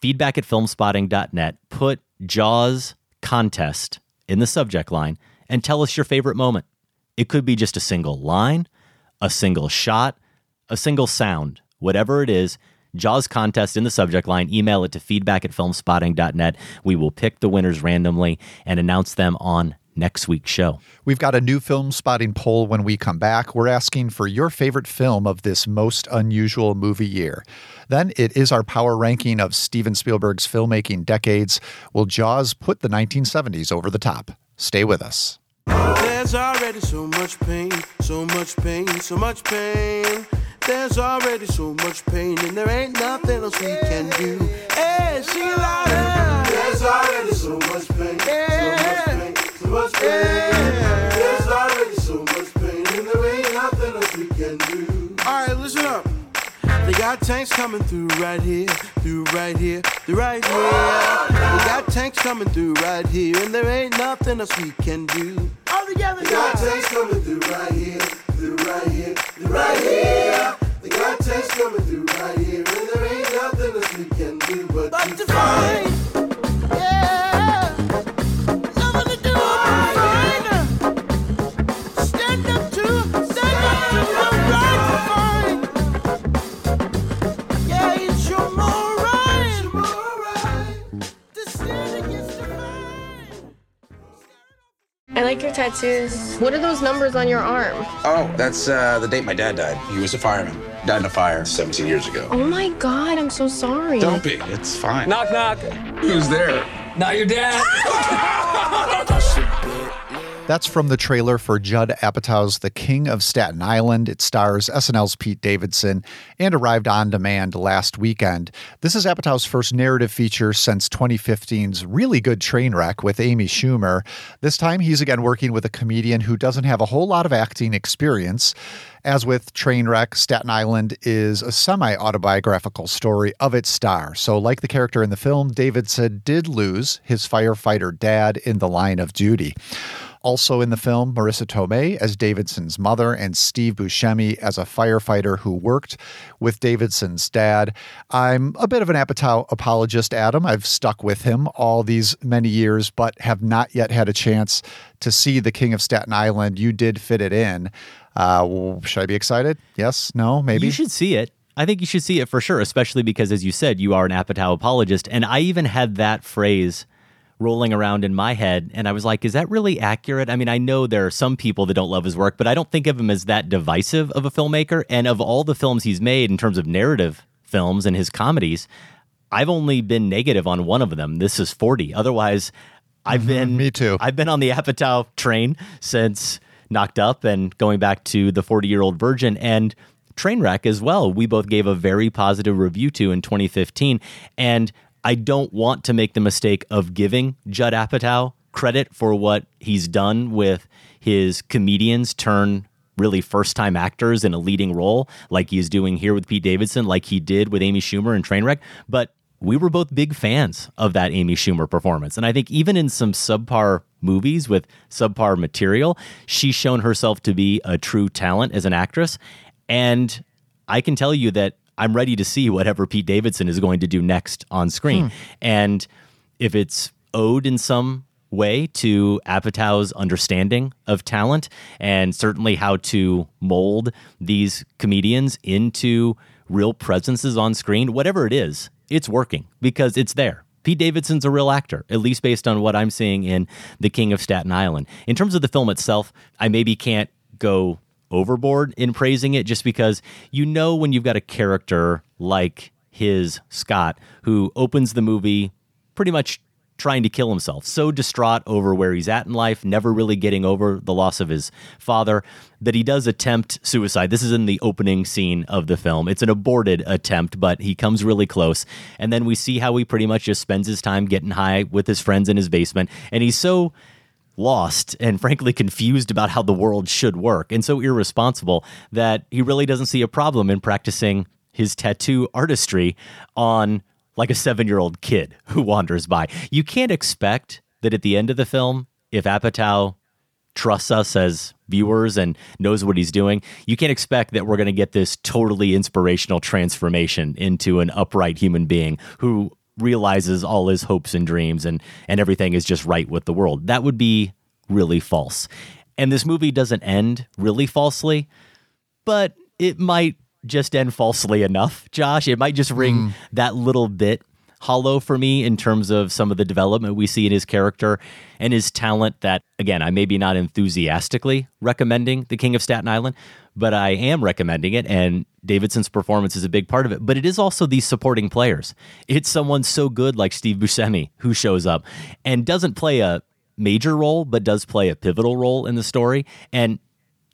feedback at filmspotting.net, put Jaws contest in the subject line and tell us your favorite moment. It could be just a single line, a single shot, a single sound, whatever it is. Jaws contest in the subject line. Email it to feedback at filmspotting.net. We will pick the winners randomly and announce them on next week's show. We've got a new film spotting poll when we come back. We're asking for your favorite film of this most unusual movie year. Then it is our power ranking of Steven Spielberg's filmmaking decades. Will Jaws put the 1970s over the top? Stay with us. There's already so much pain, so much pain, so much pain. There's already so much pain, and there ain't nothing else we can do. Hey, sing it louder. There's already so much pain, so much pain, so much pain. There's already so much pain, and there ain't nothing else we can do. All right, listen up. They got tanks coming through right here, through right here, through right here. They got tanks coming through right here, and there ain't nothing else we can do. All together, they got tanks coming through right here, through right here, through right here. They got tanks coming through right here, and there ain't nothing else we can do but, but to fight. I like your tattoos. What are those numbers on your arm? Oh, that's uh, the date my dad died. He was a fireman. Died in a fire 17 years ago. Oh my god, I'm so sorry. Don't be. It's fine. Knock, knock. Who's there? Not your dad. <laughs> <laughs> That's from the trailer for Judd Apatow's The King of Staten Island. It stars SNL's Pete Davidson and arrived on demand last weekend. This is Apatow's first narrative feature since 2015's really good Trainwreck with Amy Schumer. This time he's again working with a comedian who doesn't have a whole lot of acting experience. As with Trainwreck, Staten Island is a semi autobiographical story of its star. So, like the character in the film, Davidson did lose his firefighter dad in the line of duty. Also in the film, Marisa Tomei as Davidson's mother and Steve Buscemi as a firefighter who worked with Davidson's dad. I'm a bit of an Apatow apologist, Adam. I've stuck with him all these many years, but have not yet had a chance to see The King of Staten Island. You did fit it in. Uh, should I be excited? Yes? No? Maybe? You should see it. I think you should see it for sure, especially because, as you said, you are an Apatow apologist. And I even had that phrase rolling around in my head. And I was like, is that really accurate? I mean, I know there are some people that don't love his work, but I don't think of him as that divisive of a filmmaker. And of all the films he's made in terms of narrative films and his comedies, I've only been negative on one of them. This is 40. Otherwise, I've mm-hmm. been. Me too. I've been on the Apatow train since Knocked Up and going back to the 40 year old virgin. And Trainwreck as well, we both gave a very positive review to in 2015. And I don't want to make the mistake of giving Judd Apatow credit for what he's done with his comedians turn really first time actors in a leading role, like he's doing here with Pete Davidson, like he did with Amy Schumer in Trainwreck. But we were both big fans of that Amy Schumer performance. And I think even in some subpar movies with subpar material, she's shown herself to be a true talent as an actress. And I can tell you that I'm ready to see whatever Pete Davidson is going to do next on screen. Hmm. And if it's owed in some way to Apatow's understanding of talent and certainly how to mold these comedians into real presences on screen, whatever it is, it's working because it's there. Pete Davidson's a real actor, at least based on what I'm seeing in The King of Staten Island. In terms of the film itself, I maybe can't go overboard in praising it just because you know when you've got a character like his Scott who opens the movie pretty much trying to kill himself, so distraught over where he's at in life, never really getting over the loss of his father, that he does attempt suicide. This is in the opening scene of the film. It's an aborted attempt, but he comes really close. And then we see how he pretty much just spends his time getting high with his friends in his basement. And he's so lost and frankly confused about how the world should work and so irresponsible that he really doesn't see a problem in practicing his tattoo artistry on like a seven year old kid <laughs> who wanders by. You can't expect that at the end of the film, if Apatow trusts us as viewers and knows what he's doing, you can't expect that we're going to get this totally inspirational transformation into an upright human being who realizes all his hopes and dreams and and everything is just right with the world. That would be really false. And this movie doesn't end really falsely, but it might just end falsely enough, Josh. It might just ring mm. that little bit hollow for me in terms of some of the development we see in his character and his talent that again i may be not enthusiastically recommending the king of staten island but i am recommending it and davidson's performance is a big part of it but it is also these supporting players it's someone so good like steve buscemi who shows up and doesn't play a major role but does play a pivotal role in the story and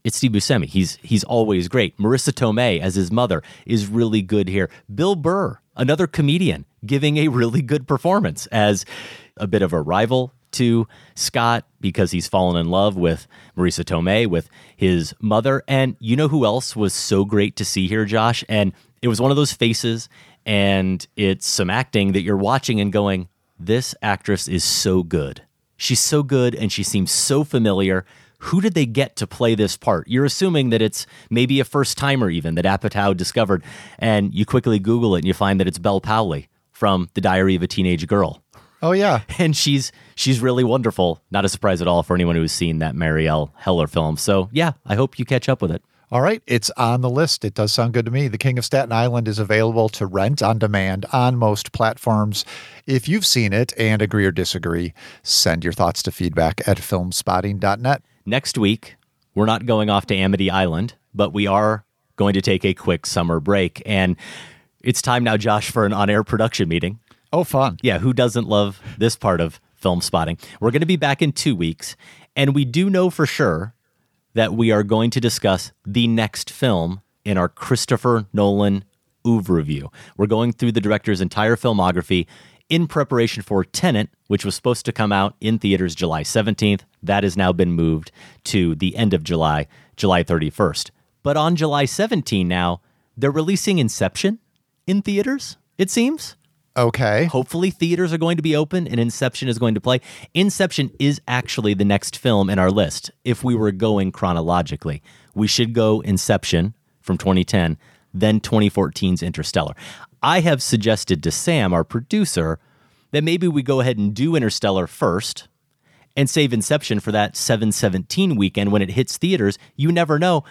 it's Steve Buscemi. He's he's always great. Marisa Tomei as his mother is really good here. Bill Burr, another comedian, giving a really good performance as a bit of a rival to Scott because he's fallen in love with Marisa Tomei, with his mother. And you know who else was so great to see here, Josh? And it was one of those faces and it's some acting that you're watching and going, this actress is so good. She's so good and she seems so familiar who did they get to play this part? You're assuming that it's maybe a first timer, even that Apatow discovered, and you quickly Google it and you find that it's Bel Powley from The Diary of a Teenage Girl. Oh yeah, <laughs> and she's she's really wonderful. Not a surprise at all for anyone who's seen that Marielle Heller film. So yeah, I hope you catch up with it. All right, it's on the list. It does sound good to me. The King of Staten Island is available to rent on demand on most platforms. If you've seen it and agree or disagree, send your thoughts to feedback at filmspotting.net. Next week, we're not going off to Amity Island, but we are going to take a quick summer break. And it's time now, Josh, for an on air production meeting. Oh, fun. Yeah, who doesn't love this part of film spotting? We're going to be back in two weeks. And we do know for sure that we are going to discuss the next film in our Christopher Nolan oeuvre review. We're going through the director's entire filmography in preparation for Tenet, which was supposed to come out in theaters July 17th. That has now been moved to the end of July, July 31st. But on July 17 now, they're releasing Inception in theaters, it seems. Okay. Hopefully, theaters are going to be open and Inception is going to play. Inception is actually the next film in our list if we were going chronologically. We should go Inception from 2010, then 2014's Interstellar. I have suggested to Sam, our producer, that maybe we go ahead and do Interstellar first and save Inception for that 717 weekend when it hits theaters. You never know.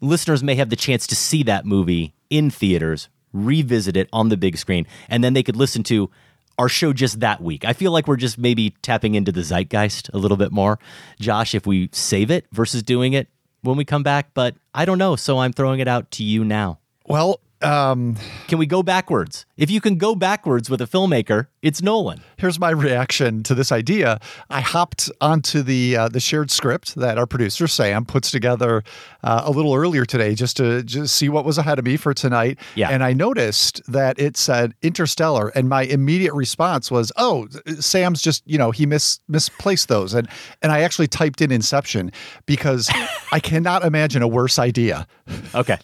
Listeners may have the chance to see that movie in theaters, revisit it on the big screen, and then they could listen to our show just that week. I feel like we're just maybe tapping into the zeitgeist a little bit more, Josh, if we save it versus doing it when we come back. But I don't know. So I'm throwing it out to you now. Well, um, can we go backwards? If you can go backwards with a filmmaker, it's Nolan. Here's my reaction to this idea. I hopped onto the uh, the shared script that our producer Sam puts together uh, a little earlier today, just to just see what was ahead of me for tonight. Yeah. and I noticed that it said Interstellar, and my immediate response was, "Oh, Sam's just you know he mis misplaced those," and and I actually typed in Inception because <laughs> I cannot imagine a worse idea. Okay,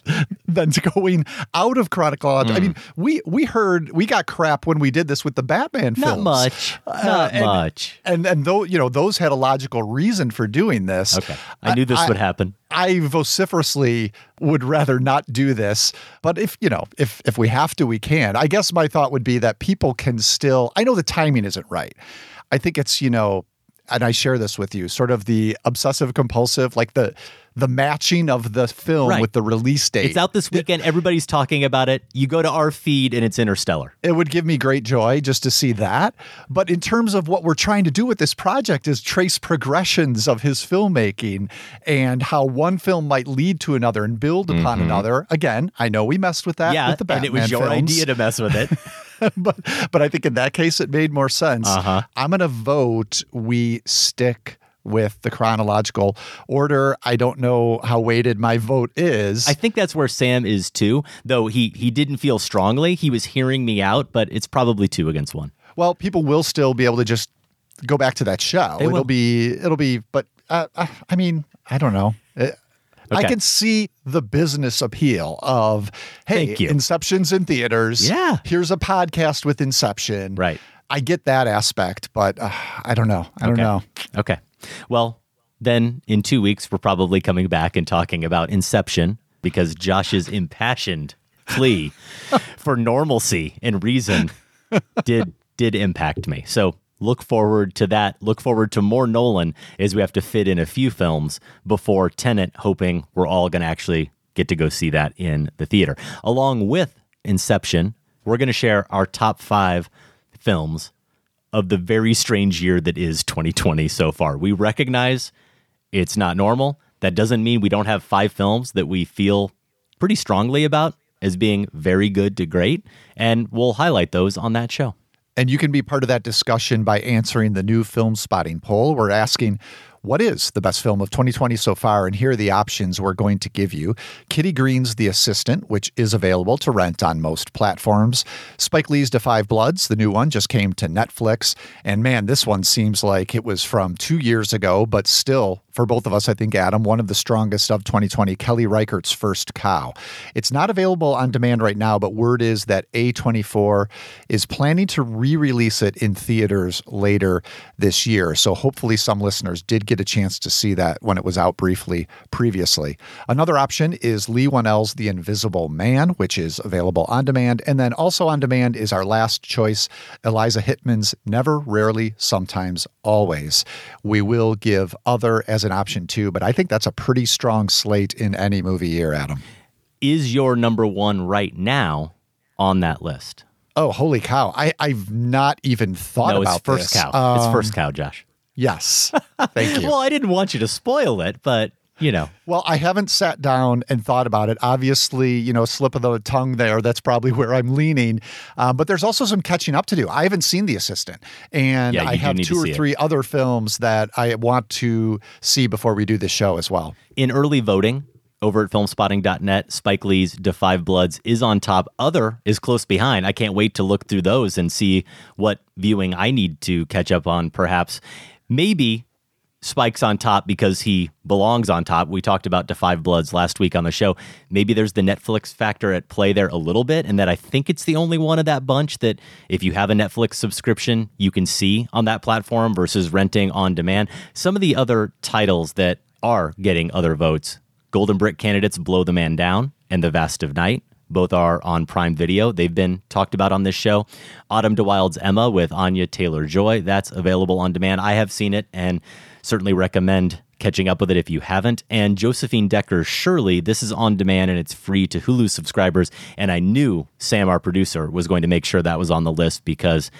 than going out of chronological. Mm. I mean, we we heard we got crap when we did this with the Batman film. Not films. much. Uh, Not and, much. And and though you know those had a logical reason for doing this. Okay, I knew this I, would happen. I vociferously would rather not do this, but if you know, if if we have to, we can. I guess my thought would be that people can still. I know the timing isn't right. I think it's you know, and I share this with you, sort of the obsessive compulsive, like the the matching of the film right. with the release date. It's out this weekend. Everybody's talking about it. You go to our feed and it's Interstellar. It would give me great joy just to see that. But in terms of what we're trying to do with this project is trace progressions of his filmmaking and how one film might lead to another and build upon mm-hmm. another. Again, I know we messed with that yeah, with the Batman and it was your films. idea to mess with it. <laughs> <laughs> but but I think in that case it made more sense. Uh-huh. I'm going to vote we stick with the chronological order. I don't know how weighted my vote is. I think that's where Sam is too, though he he didn't feel strongly. He was hearing me out, but it's probably two against one. Well, people will still be able to just go back to that show. They it'll will. be it'll be but uh, uh, I mean, I don't know. Uh, I can see the business appeal of hey, Inception's in theaters. Yeah. Here's a podcast with Inception. Right. I get that aspect, but uh, I don't know. I don't know. Okay. Well, then in two weeks, we're probably coming back and talking about Inception because Josh's impassioned plea <laughs> for normalcy and reason did did impact me. So look forward to that. Look forward to more Nolan as we have to fit in a few films before Tenet, hoping we're all going to actually get to go see that in the theater. Along with Inception, we're going to share our top five films of the very strange year that is 2020 so far. We recognize it's not normal. That doesn't mean we don't have five films that we feel pretty strongly about as being very good to great, and we'll highlight those on that show. And you can be part of that discussion by answering the new film spotting poll. We're asking, what is the best film of 2020 so far? And here are the options we're going to give you Kitty Green's The Assistant, which is available to rent on most platforms. Spike Lee's Five Bloods, the new one, just came to Netflix. And man, this one seems like it was from two years ago, but still, for both of us, I think, Adam, one of the strongest of 2020, Kelly Reichardt's First Cow. It's not available on demand right now, but word is that A24 is planning to re release it in theaters later this year. So hopefully, some listeners did get a chance to see that when it was out briefly previously. Another option is Leigh Whannell's The Invisible Man, which is available on demand. And then also on demand is our last choice, Eliza Hittman's Never, Rarely, Sometimes, Always. We will give Other as an option too, but I think that's a pretty strong slate in any movie year, Adam. Is your number one right now on that list? Oh, holy cow. I, I've not even thought no, about it's first this. cow. it's Um, first cow, Josh. Yes. Thank <laughs> you. Well, I didn't want you to spoil it, but you know, Well, I haven't sat down and thought about it. Obviously, you know, slip of the tongue there. That's probably where I'm leaning. Um, but there's also some catching up to do. I haven't seen The Assistant, and Yeah, I have two or see it. three other films that I want to see before we do this show as well. in early voting over at filmspotting.net, Spike Lee's Five Bloods is on top. Other is close behind. I can't wait to look through those and see what viewing I need to catch up on, perhaps. Maybe Spike's on top because he belongs on top. We talked about Five Bloods last week on the show. Maybe there's the Netflix factor at play there a little bit, and that I think it's the only one of that bunch that if you have a Netflix subscription, you can see on that platform versus renting on demand. Some of the other titles that are getting other votes Golden Brick candidates Blow the Man Down and The Vast of Night. Both are on Prime Video. They've been talked about on this show. Autumn de Wilde's Emma with Anya Taylor Joy. That's available on demand. I have seen it and certainly recommend catching up with it if you haven't. And Josephine Decker Shirley. This is on demand and it's free to Hulu subscribers. And I knew Sam, our producer, was going to make sure that was on the list because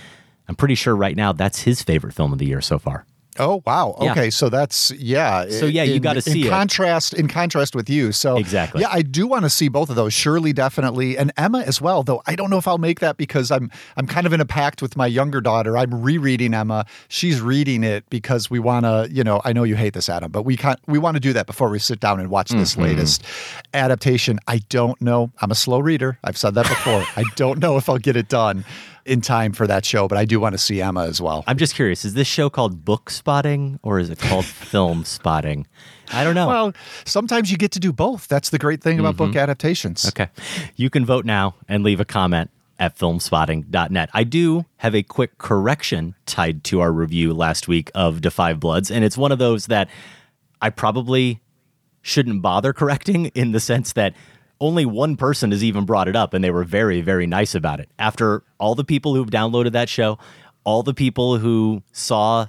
I'm pretty sure right now that's his favorite film of the year so far. Oh wow. Yeah. Okay, so that's yeah. So, yeah, you gotta see in it. contrast in contrast with you. So Exactly. Yeah, I do want to see both of those. Shirley definitely, and Emma as well. Though I don't know if I'll make that because I'm I'm kind of in a pact with my younger daughter. I'm rereading Emma. She's reading it because we want to. You know, I know you hate this, Adam, but we can't. we want to do that before we sit down and watch this Mhm. latest adaptation. I don't know. I'm a slow reader. I've said that before. <laughs> I don't know if I'll get it done in time for that show, but I do want to see Emma as well. I'm just curious, is this show called Book Spotting or is it called <laughs> Film Spotting? I don't know. Well, sometimes you get to do both. That's the great thing about book Mhm. adaptations. Okay. You can vote now and leave a comment at filmspotting.net. I do have a quick correction tied to our review last week of Five Bloods, and it's one of those that I probably shouldn't bother correcting in the sense that only one person has even brought it up and they were very very nice about it. After all the people who've downloaded that show all the people who saw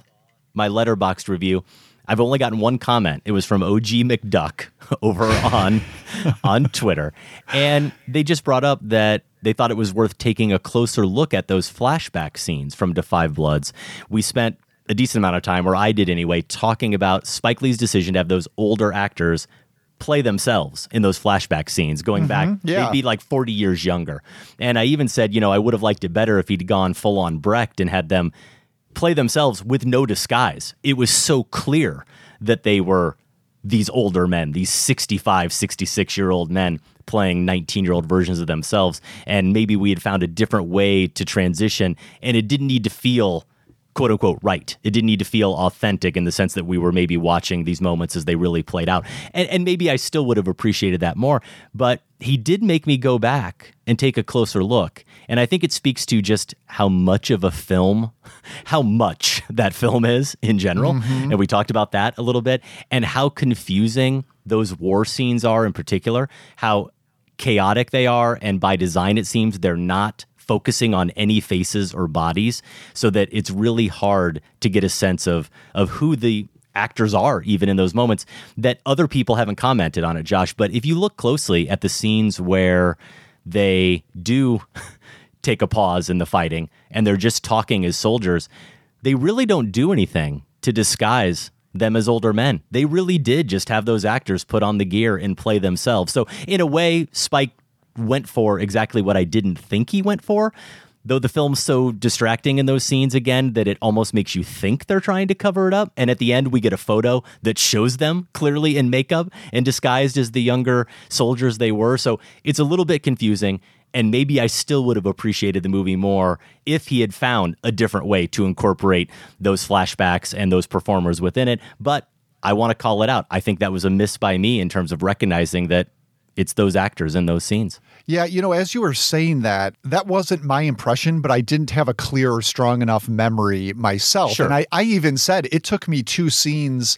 my letterboxd review i've only gotten one comment. It was from og mcduck <laughs> over on <laughs> on twitter. And they just brought up that they thought it was worth taking a closer look at those flashback scenes from Five Bloods. We spent a decent amount of time, or I did anyway, talking about Spike Lee's decision to have those older actors play themselves in those flashback scenes going mm-hmm. back yeah. they'd be like 40 years younger. And i even said you know i would have liked it better if he'd gone full on brecht and had them play themselves with no disguise. It was so clear that they were these older men these 65 66 year old men playing 19 year old versions of themselves. And maybe we had found a different way to transition and it didn't need to feel quote unquote right. It didn't need to feel authentic in the sense that we were maybe watching these moments as they really played out. And, and maybe I still would have appreciated that more. But he did make me go back and take a closer look. And I think it speaks to just how much of a film, <laughs> how much that film is in general. Mhm. And we talked about that a little bit, and how confusing those war scenes are in particular, how chaotic they are. And by design, it seems they're not focusing on any faces or bodies, so that it's really hard to get a sense of, of who the actors are even in those moments that other people haven't commented on it josh but if you look closely at the scenes where they do <laughs> take a pause in the fighting and they're just talking as soldiers they really don't do anything to disguise them as older men. They really did just have those actors put on the gear and play themselves. So, in a way, Spike went for exactly what I didn't think he went for. Though the film's so distracting in those scenes again that it almost makes you think they're trying to cover it up. And at the end, we get a photo that shows them clearly in makeup and disguised as the younger soldiers they were. So it's a little bit confusing. And maybe I still would have appreciated the movie more if he had found a different way to incorporate those flashbacks and those performers within it. But I want to call it out. I think that was a miss by me in terms of recognizing that it's those actors in those scenes. Yeah, you know, as you were saying that, that wasn't my impression, but I didn't have a clear or strong enough memory myself. Sure. And I, I even said it took me two scenes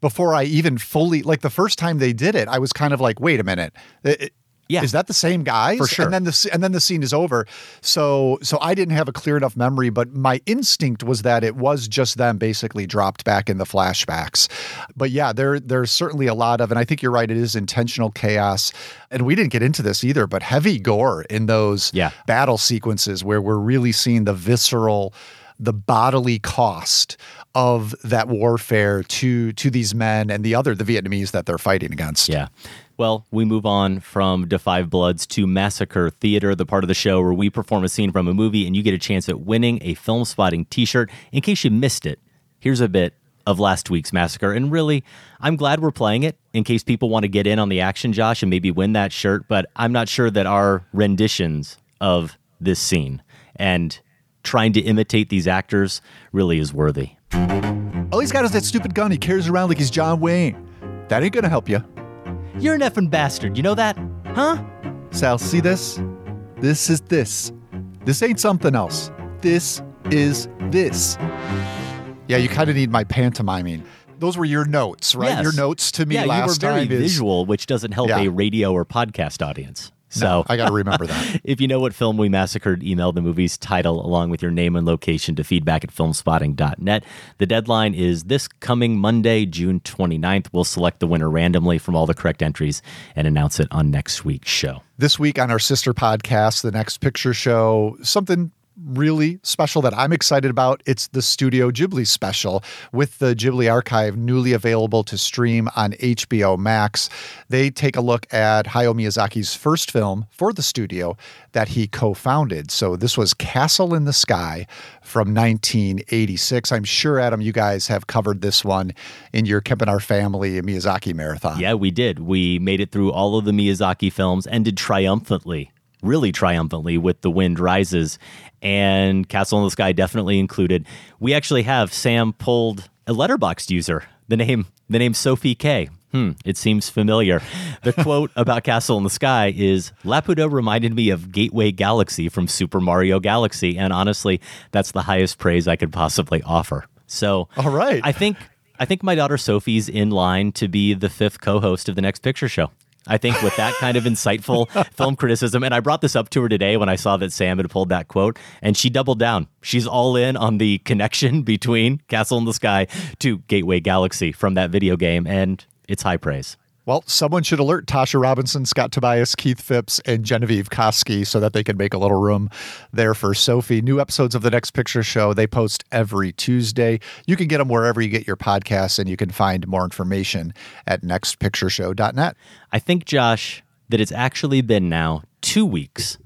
before I even fully, like the first time they did it, I was kind of like, wait a minute. It- Yeah. Is that the same guy? For sure. And then the and then the scene is over. So so I didn't have a clear enough memory, but my instinct was that it was just them basically dropped back in the flashbacks. But yeah, there there's certainly a lot of, and I think you're right, it is intentional chaos. And we didn't get into this either, but heavy gore in those Yeah. battle sequences where we're really seeing the visceral the bodily cost of that warfare to to these men and the other the Vietnamese that they're fighting against. Yeah. Well, we move on from Da Five Bloods to Massacre Theater, the part of the show where we perform a scene from a movie and you get a chance at winning a film spotting t shirt. In case you missed it, here's a bit of last week's Massacre. And really, I'm glad we're playing it in case people want to get in on the action, Josh, and maybe win that shirt. But I'm not sure that our renditions of this scene and trying to imitate these actors really is worthy. All he's got is that stupid gun. He carries around like he's John Wayne. That ain't gonna help you. You're an effing bastard. You know that? Huh? Sal, see this? This is this. This ain't something else. This is this. Yeah, you kind of need my pantomiming. Those were your notes, right? Yes. Your notes to me yeah, last you were very time is visual, which doesn't help Yeah. a radio or podcast audience. So I got to remember that. <laughs> if you know what film we massacred, email the movie's title along with your name and location to feedback at filmspotting.net. The deadline is this coming Monday, June 29th. We'll select the winner randomly from all the correct entries and announce it on next week's show. This week on our sister podcast, The Next Picture Show, something really special that I'm excited about. It's the Studio Ghibli special with the Ghibli archive newly available to stream on HBO Max. They take a look at Hayao Miyazaki's first film for the studio that he co-founded. So this was Castle in the Sky from 1986. I'm sure Adam you guys have covered this one in your Kempenaar Family Miyazaki marathon. Yeah, we did. We made it through all of the Miyazaki films, ended triumphantly, really triumphantly with The Wind Rises, and Castle in the Sky definitely included. We actually have Sam pulled a Letterboxd user. The name the name Sophie K. Hmm, it seems familiar. The <laughs> quote about Castle in the Sky is Laputa reminded me of Gateway Galaxy from Super Mario Galaxy, and honestly, that's the highest praise I could possibly offer. So All right. I think I think my daughter Sophie's in line to be the fifth co-host of the next picture show. I think with that kind of insightful <laughs> film criticism, and I brought this up to her today when I saw that Sam had pulled that quote, and she doubled down. She's all in on the connection <laughs> between Castle in the Sky to Gateway Galaxy from that video game, and it's high praise. Well, someone should alert Tasha Robinson, Scott Tobias, Keith Phipps, and Genevieve Koski so that they can make a little room there for Sophie. New episodes of The Next Picture Show, they post every Tuesday. You can get them wherever you get your podcasts, and you can find more information at nextpictureshow.net. I think, Josh, that it's actually been now two weeks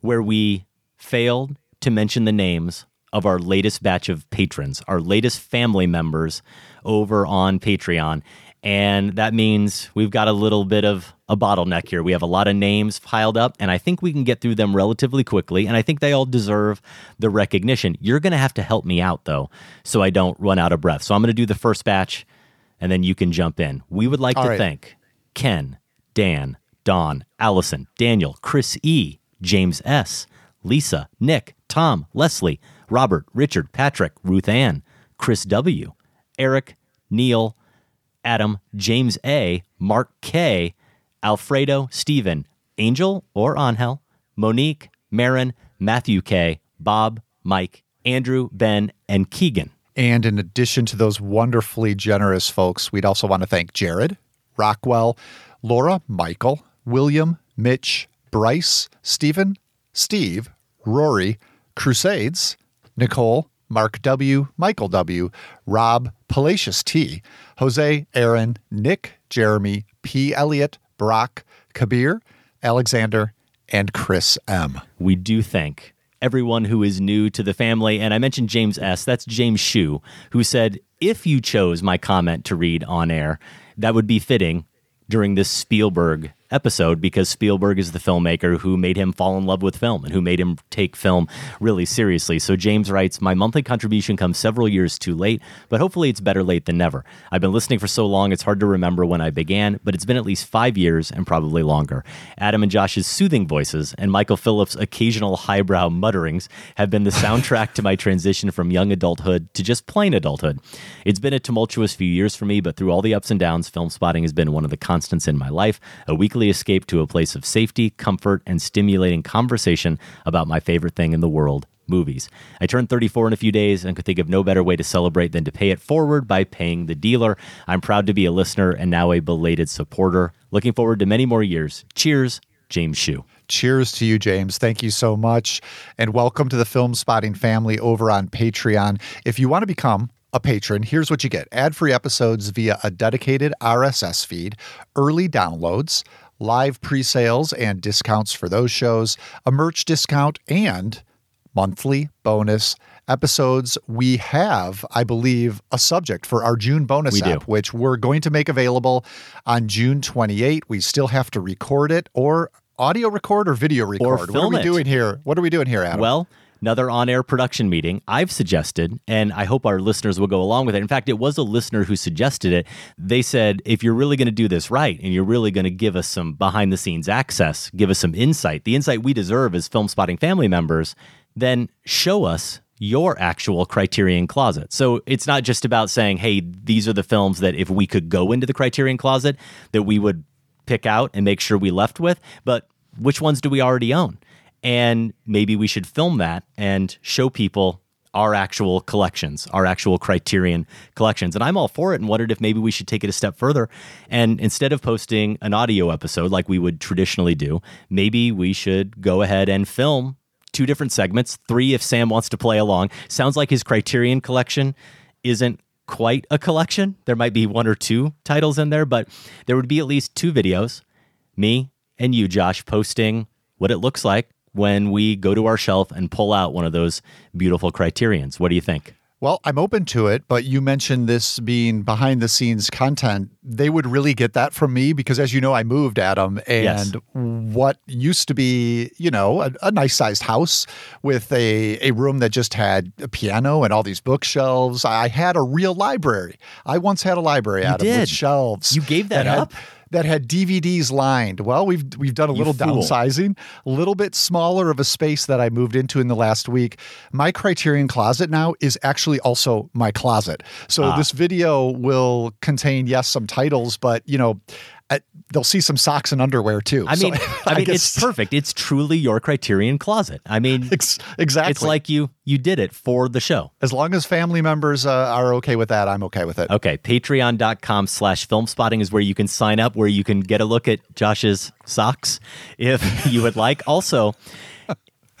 where we failed to mention the names of our latest batch of patrons, our latest family members over on Patreon. And that means we've got a little bit of a bottleneck here. We have a lot of names piled up, and I think we can get through them relatively quickly. And I think they all deserve the recognition. You're going to have to help me out, though, so I don't run out of breath. So I'm going to do the first batch, and then you can jump in. We would like All to right. thank Ken, Dan, Don, Allison, Daniel, Chris E., James S., Lisa, Nick, Tom, Leslie, Robert, Richard, Patrick, Ruth Ann, Chris W., Eric, Neil, Adam, James A., Mark K., Alfredo, Stephen, Angel or Angel, Monique, Marin, Matthew K., Bob, Mike, Andrew, Ben, and Keegan. And in addition to those wonderfully generous folks, we'd also want to thank Jared, Rockwell, Laura, Michael, William, Mitch, Bryce, Stephen, Steve, Rory, Crusades, Nicole, Mark W., Michael W., Rob, Palacious T., Jose, Aaron, Nick, Jeremy, P. Elliott, Brock, Kabir, Alexander, and Chris M. We do thank everyone who is new to the family. And I mentioned James S. That's James Shu, who said, if you chose my comment to read on air, that would be fitting during this Spielberg episode because Spielberg is the filmmaker who made him fall in love with film and who made him take film really seriously. So James writes, My monthly contribution comes several years too late, but hopefully it's better late than never. I've been listening for so long it's hard to remember when I began, but it's been at least five years and probably longer. Adam and Josh's soothing voices and Michael Phillips' occasional highbrow mutterings have been the soundtrack to my transition from young adulthood to just plain adulthood. It's been a tumultuous few years for me, but through all the ups and downs, film spotting has been one of the constants in my life, a weekly escape to a place of safety, comfort, and stimulating conversation about my favorite thing in the world. Movies. I turned 34 in a few days and could think of no better way to celebrate than to pay it forward by paying the dealer. I'm proud to be a listener and now a belated supporter. Looking forward to many more years. Cheers, James Shue. Cheers to you, James. Thank you so much. And welcome to the Film Spotting family over on Patreon. If you want to become a patron, here's what you get ad free episodes via a dedicated RSS feed, early downloads, live pre sales and discounts for those shows, a merch discount, and monthly bonus episodes. We have, I believe, a subject for our June bonus We do. app, which we're going to make available on June 28. We still have to record it or audio record or video record. Or what are we it. doing here? What are we doing here, Adam? Well, another on air production meeting I've suggested, and I hope our listeners will go along with it. In fact, it was a listener who suggested it. They said, if you're really going to do this right and you're really going to give us some behind the scenes access, give us some insight, the insight we deserve as film spotting family members, then show us your actual criterion closet. So it's not just about saying, hey, these are the films that if we could go into the criterion closet, that we would pick out and make sure we left with, but which ones do we already own? And maybe we should film that and show people our actual collections, our actual criterion collections. And I'm all for it and wondered if maybe we should take it a step further. And instead of posting an audio episode like we would traditionally do, maybe we should go ahead and film two different segments, three if Sam wants to play along. Sounds like his criterion collection isn't quite a collection. There might be one or two titles in there, but there would be at least two videos, me and you, Josh, posting what it looks like when we go to our shelf and pull out one of those beautiful criterions. What do you think? Well, I'm open to it, but you mentioned this being behind the scenes content. They would really get that from me because, as you know, I moved, Adam, and Yes. what used to be, you know, a, a nice sized house with a, a room that just had a piano and all these bookshelves. I had a real library. I once had a library, Adam, with shelves. You gave that had- up? That had DVDs lined. Well, we've we've done a little downsizing, a little bit smaller of a space that I moved into in the last week. My Criterion closet now is actually also my closet. So Ah. this video will contain yes some titles, but you know. They'll see some socks and underwear too. I So mean, <laughs> I mean, guess- it's perfect. It's truly your criterion closet. I mean, <laughs> Ex- exactly. it's like you you did it for the show. as long as family members uh, are okay with that, I'm okay with it. Okay, patreon.com slash film spotting is where you can sign up, where you can get a look at Josh's socks <laughs> if you would like. Also,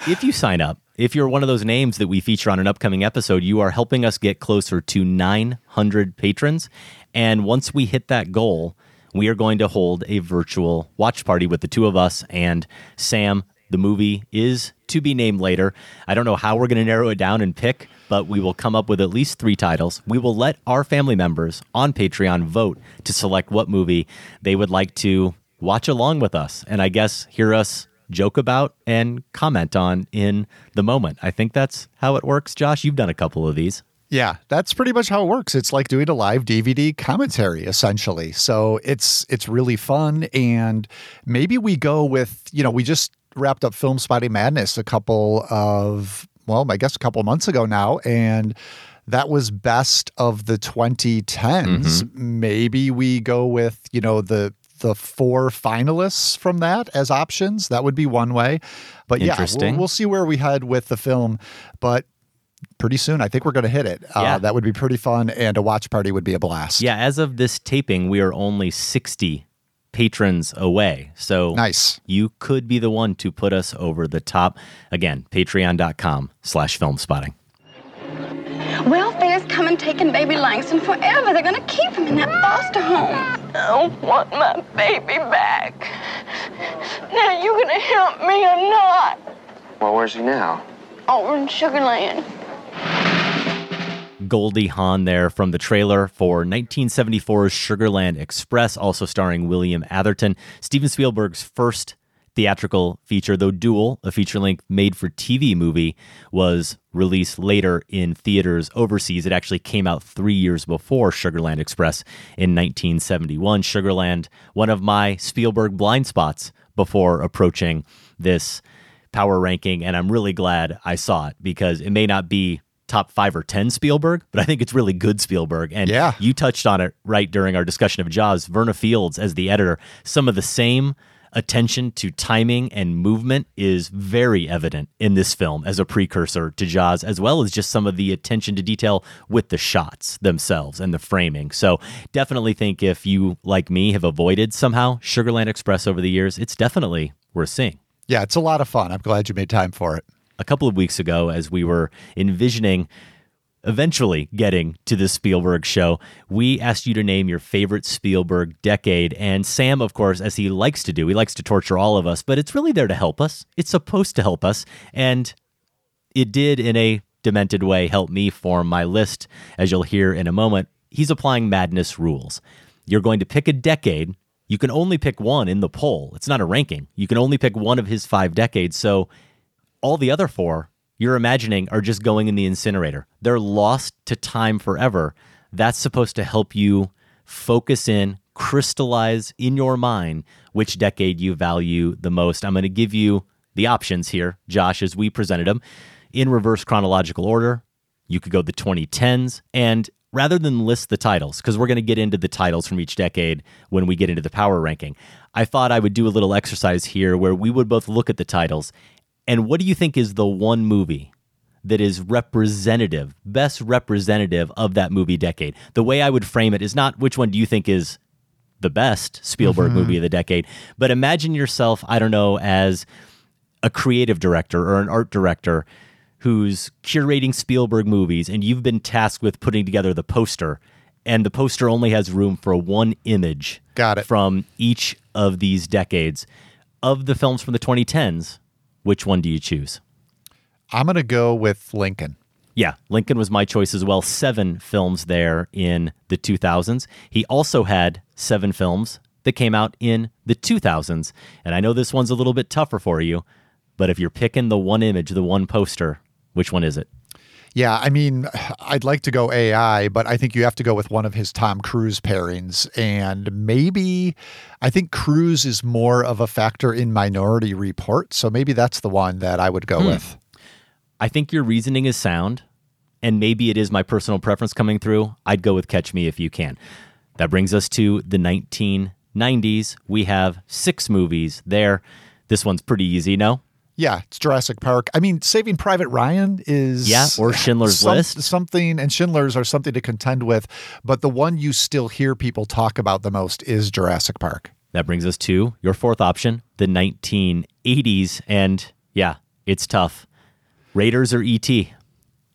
if you sign up, if you're one of those names that we feature on an upcoming episode, you are helping us get closer to 900 patrons. And once we hit that goal, we are going to hold a virtual watch party with the two of us and Sam. The movie is to be named later. I don't know how we're going to narrow it down and pick but we will come up with at least three titles. We will let our family members on Patreon vote to select what movie they would like to watch along with us. And I guess hear us joke about and comment on in the moment. I think that's how it works. Josh, you've done a couple of these. Yeah, that's pretty much how it works. It's like doing a live DVD commentary essentially. So it's it's really fun and maybe we go with, you know, we just wrapped up Film Spotting Madness a couple of well, I guess a couple months ago now and that was best of the 2010s. Mm-hmm. Maybe we go with, you know, the the four finalists from that as options. That would be one way. But yeah, we'll, we'll see where we head with the film. But pretty soon, I think we're going to hit it. Yeah. Uh, that would be pretty fun, and a watch party would be a blast. Yeah, as of this taping, we are only 60 patrons away. So Nice. you could be the one to put us over the top. Again, patreon.com slash film spotting. Welfare's come and taken baby Langston forever. They're gonna keep him in that foster home. I want my baby back. Now you gonna help me or not? Well, where's he now? Over in Sugarland. Goldie Hawn there from the trailer for 1974's Sugarland Express, also starring William Atherton. Steven Spielberg's first theatrical feature, though Duel, a feature length made for TV movie, was released later in theaters overseas. It actually came out three years before Sugarland Express in 1971. Sugarland, one of my Spielberg blind spots before approaching this power ranking, and I'm really glad I saw it because it may not be top five or 10 Spielberg, but I think it's really good Spielberg. And Yeah. you touched on it right during our discussion of Jaws. Verna Fields, as the editor, some of the same attention to timing and movement is very evident in this film as a precursor to Jaws, as well as just some of the attention to detail with the shots themselves and the framing. So, definitely think if you, like me, have avoided somehow Sugarland Express over the years, it's definitely worth seeing Yeah, it's a lot of fun. I'm glad you made time for it. A couple of weeks ago as we were envisioning eventually getting to the Spielberg show, we asked you to name your favorite Spielberg decade. And Sam, of course, as he likes to do, he likes to torture all of us, but it's really there to help us. It's supposed to help us. And it did, in a demented way, help me form my list, as you'll hear in a moment. He's applying madness rules. You're going to pick a decade. You can only pick one in the poll. It's not a ranking. You can only pick one of his five decades. So all the other four you're imagining are just going in the incinerator. They're lost to time forever. That's supposed to help you focus in, crystallize in your mind which decade you value the most. I'm going to give you the options here, Josh, as we presented them in reverse chronological order. You could go the 2010s and rather than list the titles, because we're going to get into the titles from each decade when we get into the power ranking, I thought I would do a little exercise here where we would both look at the titles and what do you think is the one movie that is representative, best representative of that movie decade? The way I would frame it is not which one do you think is the best Spielberg Mhm. movie of the decade, but imagine yourself, I don't know, as a creative director or an art director who's curating Spielberg movies and you've been tasked with putting together the poster and the poster only has room for one image Got it. from each of these decades of the films from the 2010s which one do you choose? I'm going to go with Lincoln. yeah lincoln was my choice as well. Seven films there in the 2000s he also had seven films that came out in the 2000s and i know this one's a little bit tougher for you but if you're picking the one image the one poster which one is it Yeah, I mean, I'd like to go AI, but I think you have to go with one of his Tom Cruise pairings. And maybe I think Cruise is more of a factor in Minority Report. So maybe that's the one that I would go Hmm. with. I think your reasoning is sound, and maybe it is my personal preference coming through. I'd go with Catch Me If You Can. That brings us to the 1990s. We have six movies there. This one's pretty easy, no? Yeah, it's Jurassic Park. I mean, Saving Private Ryan is Yeah, or Schindler's some- List. Something, and Schindler's are something to contend with. But the one you still hear people talk about the most is Jurassic Park. That brings us to your fourth option, the 1980s. And yeah, it's tough. Raiders or E.T.?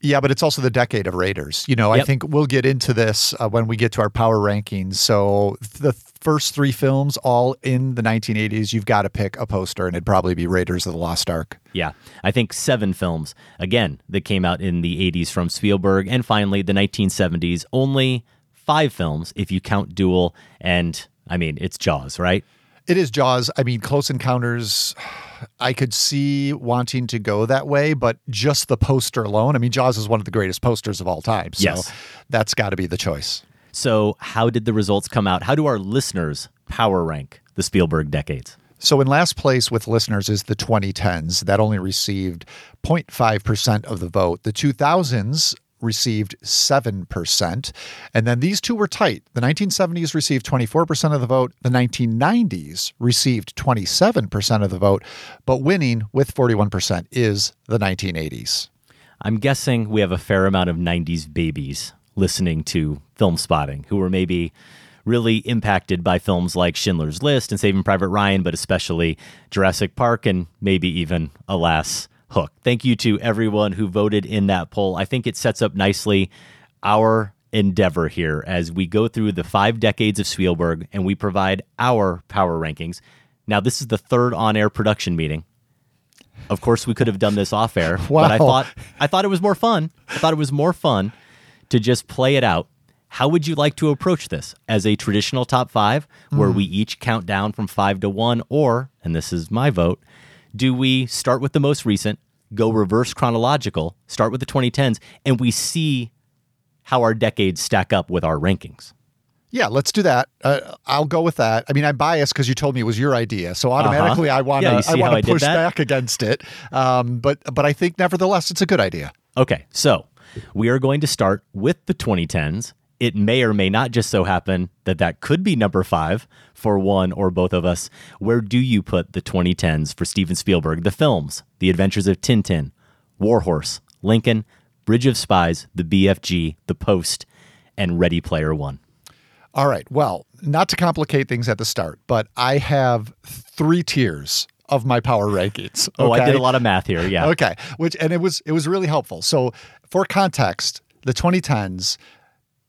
Yeah, but it's also the decade of Raiders. You know, I think we'll get into this uh, when we get to our power rankings. So the first three films, all in the 1980s, you've got to pick a poster, and it'd probably be Raiders of the Lost Ark. Yeah, I think seven films, again, that came out in the 80s from Spielberg, and finally the 1970s, only five films if you count Duel, and I mean, it's Jaws, right? It is Jaws. I mean, Close Encounters, I could see wanting to go that way, but just the poster alone, I mean, Jaws is one of the greatest posters of all time. So Yes. that's got to be the choice. So, how did the results come out? How do our listeners power rank the Spielberg decades? So, in last place with listeners is the 2010s. That only received 0.5% of the vote. The 2000s received 7%. And then these two were tight. The 1970s received 24% of the vote. The 1990s received 27% of the vote. But winning with 41% is the 1980s. I'm guessing we have a fair amount of 90s babies listening to film spotting who were maybe really impacted by films like Schindler's List and Saving Private Ryan, but especially Jurassic Park and maybe even, alas, Hook. Thank you to everyone who voted in that poll. I think it sets up nicely our endeavor here as we go through the five decades of Spielberg and we provide our power rankings. Now, this is the third on air production meeting. Of course, we could have done this off air, but I thought I thought it was more fun. I thought it was more fun to just play it out. How would you like to approach this as a traditional top five, where Mm. we each count down from five to one, or, and this is my vote, do we start with the most recent, go reverse chronological, start with the 2010s, and we see how our decades stack up with our rankings? Yeah, let's do that. Uh, I'll go with that. I mean, I'm biased because you told me it was your idea, so automatically I want to Uh-huh. Yeah, I see how I want to push back against it. Um, but but I think nevertheless it's a good idea. Okay, so we are going to start with the 2010s. It may or may not just so happen that that could be number five for one or both of us. Where do you put the 2010s for Steven Spielberg? The films, The Adventures of Tintin, War Horse, Lincoln, Bridge of Spies, The BFG, The Post, and Ready Player One. All right. Well, not to complicate things at the start, but I have three tiers of my power rankings. <laughs> Oh, I did a lot of math here. Yeah. Okay. Which and it was it was really helpful. So for context, the 2010s,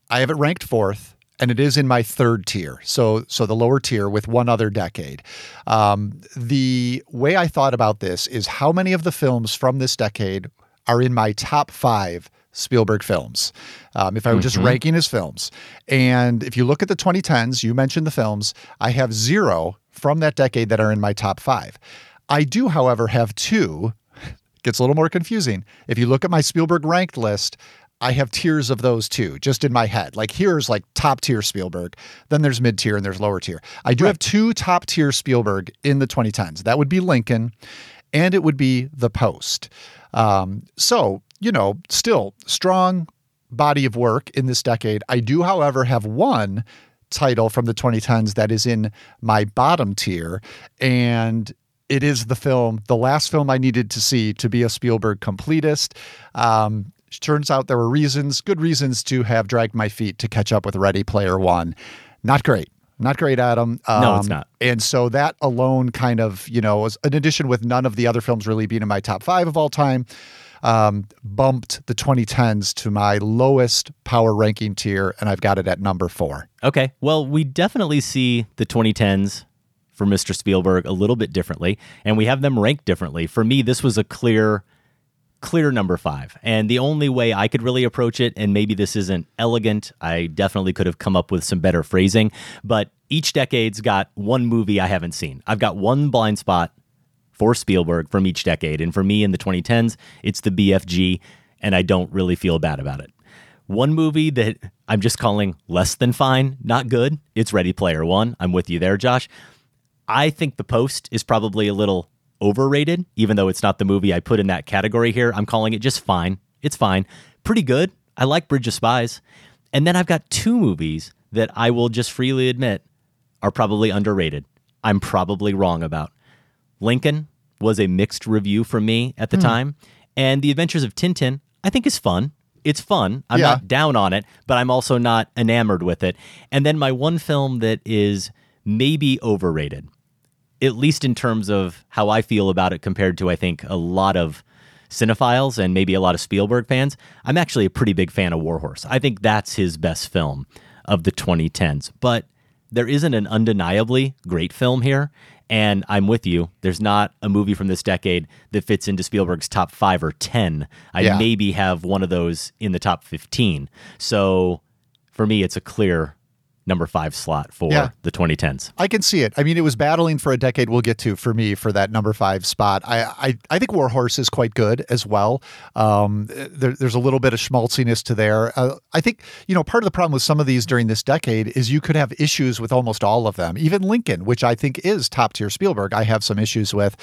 I have it ranked fourth, and it is in my third tier. So so the lower tier with one other decade. Um, the way I thought about this is how many of the films from this decade are in my top five Spielberg films. Um, if I were just Mhm. ranking his films, and if you look at the 2010s, you mentioned the films. I have zero from that decade that are in my top five. I do, however, have two <laughs> gets a little more confusing. If you look at my Spielberg ranked list, I have tiers of those too, just in my head. Like here's like top tier Spielberg, then there's mid tier and there's lower tier. I do have two top tier Spielberg in the 2010s. That would be Lincoln and it would be The Post. Um, so, you know, still strong body of work in this decade. I do, however, have one title from the 2010s that is in my bottom tier and it is the film, the last film I needed to see to be a Spielberg completist. Um, turns out there were reasons, good reasons to have dragged my feet to catch up with Ready Player One. Not great. Not great, Adam. No, it's Um, not. And so that alone kind of, you know, was in addition with none of the other films really being in my top five of all time, um, bumped the 2010s to my lowest power ranking tier, and I've got it at number four. Okay. Well, we definitely see the 2010s for Mr. Spielberg a little bit differently, and we have them ranked differently. For me, this was a clear, clear number five. And the only way I could really approach it, and maybe this isn't elegant, I definitely could have come up with some better phrasing, but each decade's got one movie I haven't seen. I've got one blind spot for Spielberg from each decade. And for me in the 2010s, it's the BFG, and I don't really feel bad about it. One movie that I'm just calling less than fine, not good, it's Ready Player One. I'm with you there, Josh. I think The Post is probably a little overrated, even though it's not the movie I put in that category here. I'm calling it just fine. It's fine. Pretty good. I like Bridge of Spies. And then I've got two movies that I will just freely admit are probably underrated. I'm probably wrong about. Lincoln was a mixed review from me at the Hmm. time. And The Adventures of Tintin, I think is fun. It's fun. I'm Yeah. not down on it, but I'm also not enamored with it. And then my one film that is maybe overrated, at least in terms of how I feel about it compared to, I think, a lot of cinephiles and maybe a lot of Spielberg fans, I'm actually a pretty big fan of War Horse. I think that's his best film of the 2010s. But there isn't an undeniably great film here. And I'm with you. There's not a movie from this decade that fits into Spielberg's top five or 10. I Yeah. maybe have one of those in the top 15. So for me, it's a clear number five slot for Yeah. the 2010s. I can see it. I mean, it was battling for a decade. We'll get to for me for that number five spot. I I, I think War Horse is quite good as well. Um, there, there's a little bit of schmaltziness to there. Uh, I think you know part of the problem with some of these during this decade is you could have issues with almost all of them. Even Lincoln, which I think is top tier Spielberg, I have some issues with.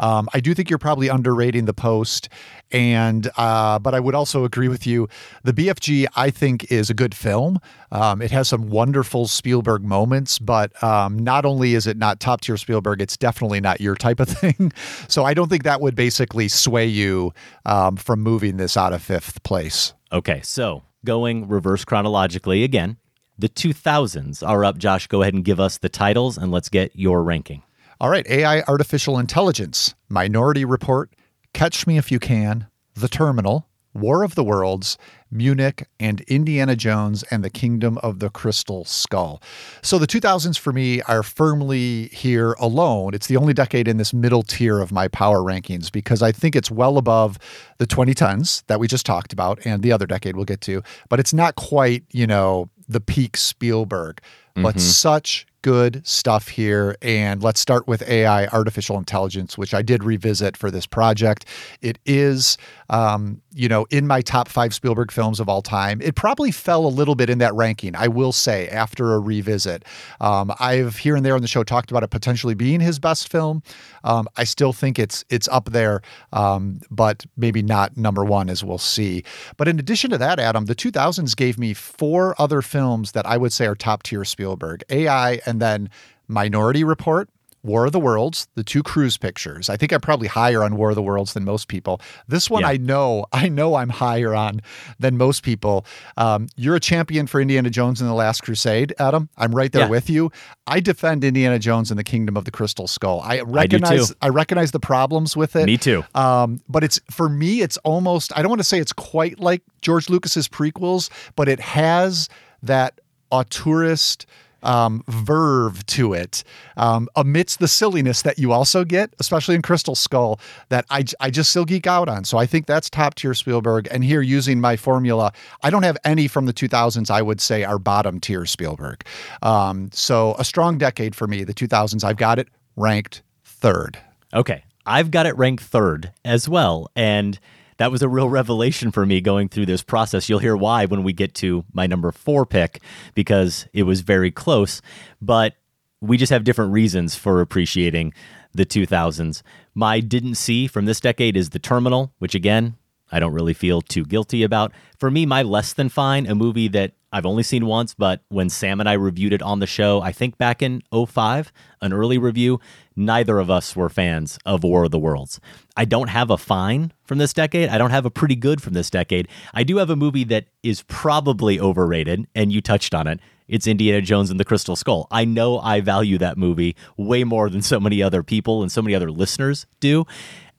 Um, I do think you're probably underrating the Post, and uh, but I would also agree with you. The BFG I think is a good film. Um, it has some wonderful Spielberg moments, but um, not only is it not top tier Spielberg, it's definitely not your type of <laughs> thing. So I don't think that would basically sway you um, from moving this out of fifth place. Okay, so going reverse chronologically again, the 2000s are up. Josh, go ahead and give us the titles and let's get your ranking. All right, AI Artificial Intelligence, Minority Report, Catch Me If You Can, The Terminal, War of the Worlds, Munich, and Indiana Jones and the Kingdom of the Crystal Skull. So the 2000s for me are firmly here alone. It's the only decade in this middle tier of my power rankings because I think it's well above the 2010s that we just talked about and the other decade we'll get to, but it's not quite, you know, the peak Spielberg, but Mhm. such good stuff here. And let's start with AI, artificial intelligence, which I did revisit for this project. It is, um, you know, in my top five Spielberg films of all time. It probably fell a little bit in that ranking, I will say, after a revisit. Um, I've here and there on the show talked about it potentially being his best film. Um, I still think it's it's up there, um, but maybe not number one, as we'll see. But in addition to that, Adam, the 2000s gave me four other films that I would say are top tier Spielberg AI, and then Minority Report. War of the Worlds, the two cruise pictures. I think I'm probably higher on War of the Worlds than most people. This one, Yeah. I know, I know I'm higher on than most people. Um, you're a champion for Indiana Jones and the Last Crusade, Adam. I'm right there Yeah. with you. I defend Indiana Jones and the Kingdom of the Crystal Skull. I recognize, too. I recognize the problems with it. Me too. Um, but it's for me, it's almost I don't want to say it's quite like George Lucas's prequels, but it has that auteurist um, verve to it um, amidst the silliness that you also get, especially in Crystal Skull, that I, I just still geek out on. So I think that's top tier Spielberg. And here, using my formula, I don't have any from the 2000s I would say are bottom tier Spielberg. Um, so a strong decade for me, the 2000s. I've got it ranked third. Okay. I've got it ranked third as well. And that was a real revelation for me going through this process. You'll hear why when we get to my number four pick, because it was very close. But we just have different reasons for appreciating the 2000s. My didn't see from this decade is The Terminal, which again, I don't really feel too guilty about. For me, my Less Than Fine, a movie that I've only seen once, but when Sam and I reviewed it on the show, I think back in 05, an early review, neither of us were fans of War of the Worlds. I don't have a fine from this decade. I don't have a pretty good from this decade. I do have a movie that is probably overrated, and you touched on it. It's Indiana Jones and the Crystal Skull. I know I value that movie way more than so many other people and so many other listeners do.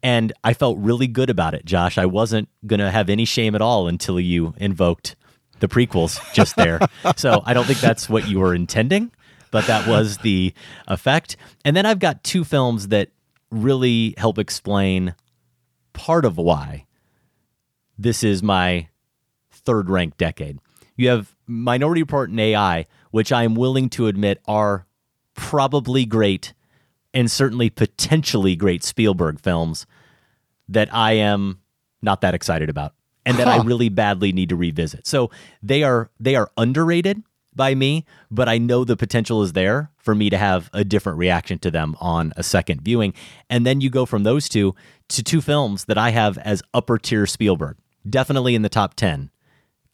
And I felt really good about it, Josh. I wasn't going to have any shame at all until you invoked the prequels just there. <laughs> so I don't think that's what you were intending, but that was <laughs> the effect. And then I've got two films that really help explain part of why this is my third ranked decade. You have Minority Report and AI, which I am willing to admit are probably great and certainly potentially great Spielberg films that I am not that excited about and that I really badly need to revisit. So they are they are underrated by me, but I know the potential is there for me to have a different reaction to them on a second viewing. And then you go from those two to two films that I have as upper tier Spielberg, definitely in the top 10.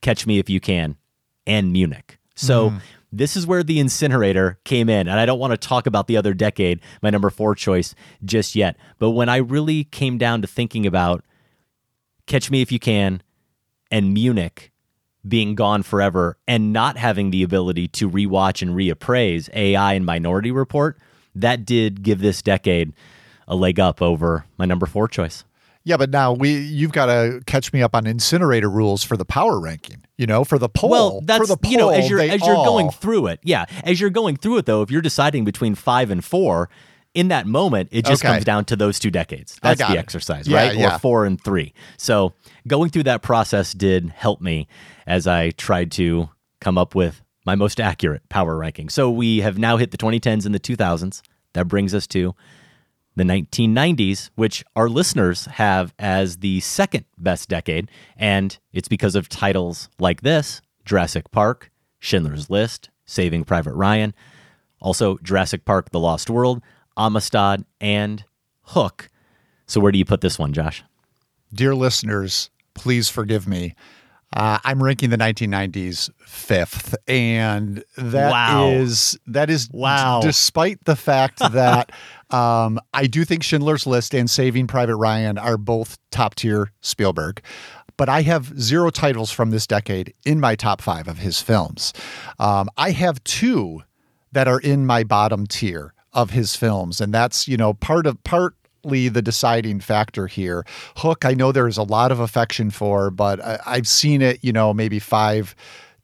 Catch Me If You Can and Munich. So Mhm. this is where the incinerator came in. And I don't want to talk about the other decade, my number four choice, just yet. But when I really came down to thinking about Catch Me If You Can and Munich being gone forever and not having the ability to rewatch and reappraise AI and Minority Report, that did give this decade a leg up over my number four choice. Yeah, but now we you've got to catch me up on incinerator rules for the power ranking. You know, for the poll. Well, that's for the poll, you know as you're as you're going through it. Yeah, as you're going through it though, if you're deciding between five and four, in that moment, it just Okay. comes down to those two decades. That's the it. exercise, Yeah, right? yeah. Or four and three. So going through that process did help me as I tried to come up with my most accurate power ranking. So we have now hit the 2010s and the 2000s. That brings us to the 1990s, which our listeners have as the second best decade. And it's because of titles like this Jurassic Park, Schindler's List, Saving Private Ryan, also Jurassic Park The Lost World, Amistad, and Hook. So, where do you put this one, Josh? Dear listeners, please forgive me. Uh, I'm ranking the 1990s fifth, and that is Wow. that is Wow. Despite the fact <laughs> that um, I do think Schindler's List and Saving Private Ryan are both top tier Spielberg, but I have zero titles from this decade in my top five of his films. Um, I have two that are in my bottom tier of his films, and that's you know part of partly the deciding factor here. Hook, I know there's a lot of affection for, but I, I've seen it you know maybe five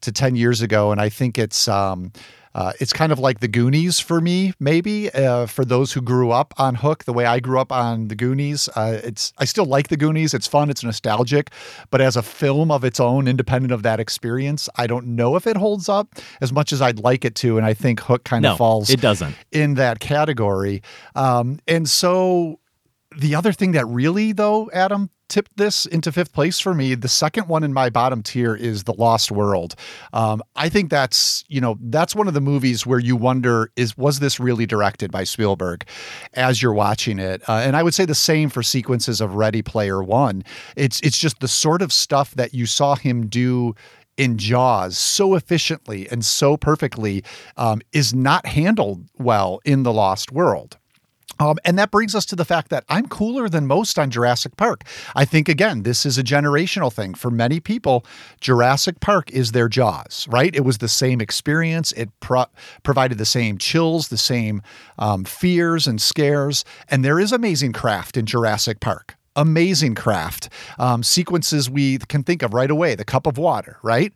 to ten years ago, and I think it's. Um, uh, it's kind of like the Goonies for me, maybe uh, for those who grew up on Hook, the way I grew up on the Goonies. Uh, it's I still like the Goonies. It's fun. It's nostalgic, but as a film of its own, independent of that experience, I don't know if it holds up as much as I'd like it to. And I think Hook kind No, of falls it doesn't. in that category. Um, and so the other thing that really, though, Adam, tipped this into fifth place for me, the second one in my bottom tier is The Lost World. Um, I think that's, you know, that's one of the movies where you wonder is was this really directed by Spielberg as you're watching it? Uh, and I would say the same for sequences of Ready Player One. It's it's just the sort of stuff that you saw him do in Jaws so efficiently and so perfectly um, is not handled well in The Lost World. Um, and that brings us to the fact that I'm cooler than most on Jurassic Park. I think, again, this is a generational thing. For many people, Jurassic Park is their Jaws, right? It was the same experience. It pro- provided the same chills, the same um, fears and scares. And there is amazing craft in Jurassic Park. Amazing craft um, sequences we can think of right away. The cup of water, right?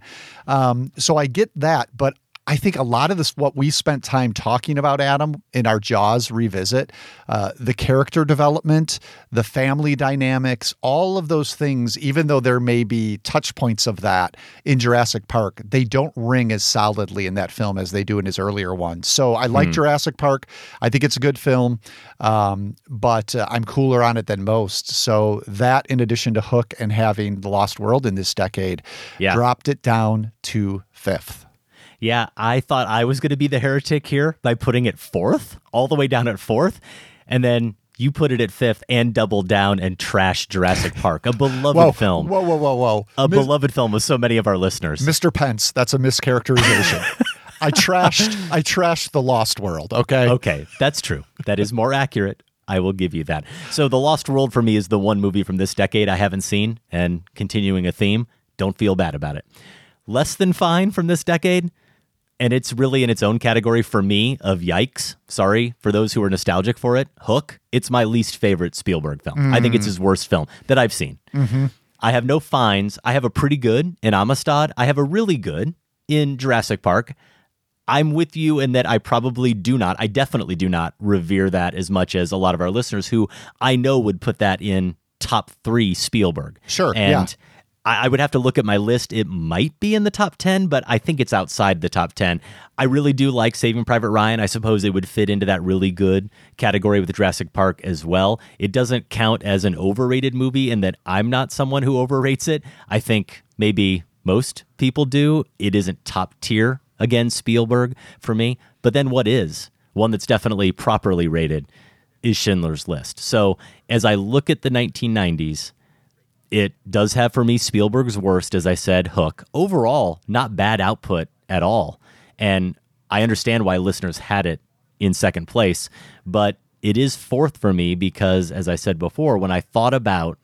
Um, so I get that, but I think a lot of this, what we spent time talking about, Adam, in our Jaws revisit, uh, the character development, the family dynamics, all of those things, even though there may be touch points of that in Jurassic Park, they don't ring as solidly in that film as they do in his earlier ones. So I like Hmm. Jurassic Park. I think it's a good film, um, but uh, I'm cooler on it than most. So that, in addition to Hook and having The Lost World in this decade, Yeah. dropped it down to fifth. Yeah, I thought I was going to be the heretic here by putting it fourth, all the way down at fourth. And then you put it at fifth and doubled down and trashed Jurassic Park, a beloved Whoa, film. Whoa, whoa, whoa, whoa. A Mis- beloved film with so many of our listeners. Mr. Pence, that's a mischaracterization. <laughs> I trashed I trashed the Lost World, okay? Okay, that's true. That is more accurate. I will give you that. So, The Lost World for me is the one movie from this decade I haven't seen, and continuing a theme, don't feel bad about it. Less than fine from this decade, and it's really in its own category for me of yikes. Sorry for those who are nostalgic for it. Hook, it's my least favorite Spielberg film. I think it's Mm. his worst film that I've seen. Mm-hmm. I have no fines. I have a pretty good in Amistad. I have a really good in Jurassic Park. I'm with you in that I probably do not, I definitely do not revere that as much as a lot of our listeners who I know would put that in top three Spielberg. Sure, And yeah. I, I would have to look at my list. It might be in the top 10, but I think it's outside the top 10. I really do like Saving Private Ryan. I suppose it would fit into that really good category with Jurassic Park as well. It doesn't count as an overrated movie in that I'm not someone who overrates it. I think maybe most people do. It isn't top tier, again, Spielberg for me. But then what is? One that's definitely properly rated is Schindler's List. So as I look at the 1990s, it does have for me Spielberg's worst, as I said, Hook. Overall, not bad output at all. And I understand why listeners had it in second place, but it is fourth for me because, as I said before, when I thought about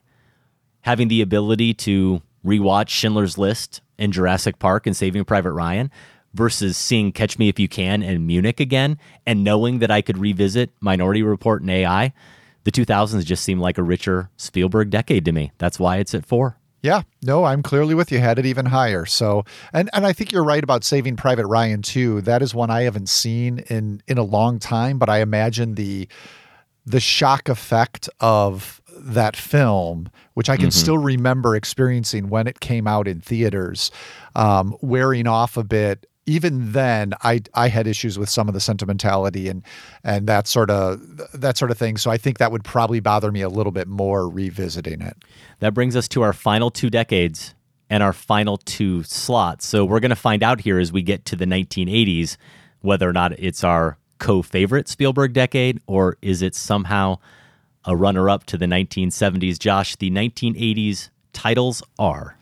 having the ability to rewatch Schindler's List and Jurassic Park and Saving Private Ryan versus seeing Catch Me If You Can and Munich again and knowing that I could revisit Minority Report and AI, the 2000s just seemed like a richer Spielberg decade to me. That's why it's at four. Yeah, no, I'm clearly with you. Had it even higher. So, and and I think you're right about Saving Private Ryan too. That is one I haven't seen in in a long time, but I imagine the the shock effect of that film, which I can Mm-hmm. still remember experiencing when it came out in theaters, um, wearing off a bit. Even then, I I had issues with some of the sentimentality and and that sort of that sort of thing. So I think that would probably bother me a little bit more revisiting it. That brings us to our final two decades and our final two slots. So we're going to find out here as we get to the 1980s whether or not it's our co favorite Spielberg decade or is it somehow a runner up to the 1970s. Josh, the 1980s titles are.